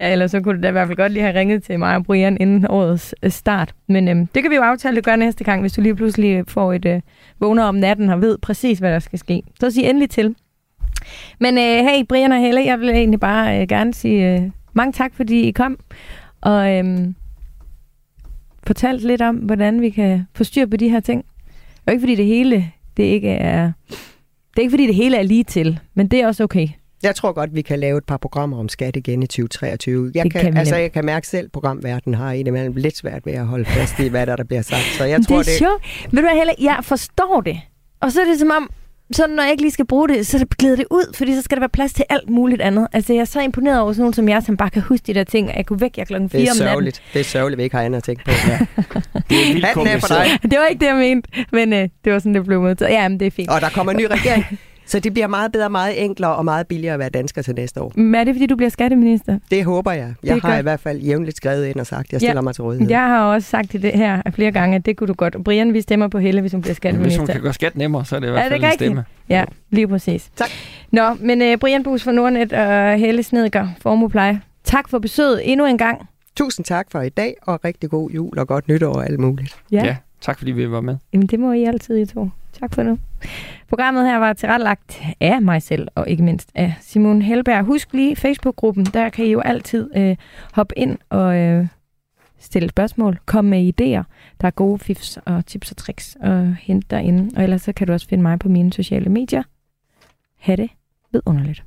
Ja, eller så kunne du da i hvert fald godt lige have ringet til mig og Brian inden årets øh, start. Men øhm, det kan vi jo aftale at gøre næste gang, hvis du lige pludselig får et øh, vågner om natten og ved præcis, hvad der skal ske. Så sig endelig til. Men øh, hey, Brian og Helle, jeg vil egentlig bare øh, gerne sige øh, mange tak, fordi I kom og øhm, fortalt lidt om, hvordan vi kan få styr på de her ting. Og ikke fordi det hele, det ikke er... Det er ikke fordi det hele er lige til, men det er også okay. Jeg tror godt, vi kan lave et par programmer om skat igen i 2023. Jeg, kan, kan altså, jeg kan mærke selv, at programverdenen har indimellem lidt svært ved at holde fast i, hvad der, der bliver sagt. Så jeg det tror, er det... sjovt. Ved du hvad, Helle, jeg forstår det. Og så er det som om, så når jeg ikke lige skal bruge det, så glider det ud, fordi så skal der være plads til alt muligt andet. Altså, jeg er så imponeret over sådan nogen som jeg, som bare kan huske de der ting, at jeg kunne væk jer klokken 4 om natten. Sørgeligt. Det er sørgeligt, vi ikke har andet at tænke på. Ja. det er vildt Det var ikke det, jeg mente, men øh, det var sådan, det blev modtaget. Ja, men det er fint. Og der kommer en ny regering. Så det bliver meget bedre, meget enklere og meget billigere at være dansker til næste år. Men er det, fordi du bliver skatteminister? Det håber jeg. Jeg er har godt. i hvert fald jævnligt skrevet ind og sagt, at jeg stiller Ja. mig til rådighed. Jeg har også sagt det her flere gange, at det kunne du godt. Brian, vi stemmer på Helle, hvis hun bliver Hvis skatteminister. hun kan gøre skat nemmere, så er det i Er hvert det fald en rigtigt? stemme. Ja, lige præcis. Tak. Nå, men uh, Brian Bus fra Nordnet og Helle Snedker, Formupleje. Tak for besøget endnu en gang. Tusind tak for i dag, og rigtig god jul og godt nytår og alt muligt. Ja. Ja, tak fordi vi var med. Jamen, det må I altid, I to. Tak for nu. Programmet her var tilrettelagt af mig selv, og ikke mindst af Simon Helberg. Husk lige Facebook-gruppen, der kan I jo altid øh, hoppe ind og øh, stille spørgsmål, komme med idéer. Der er gode fifs og tips og tricks at hente derinde. Og ellers så kan du også finde mig på mine sociale medier. Ha' det vidunderligt.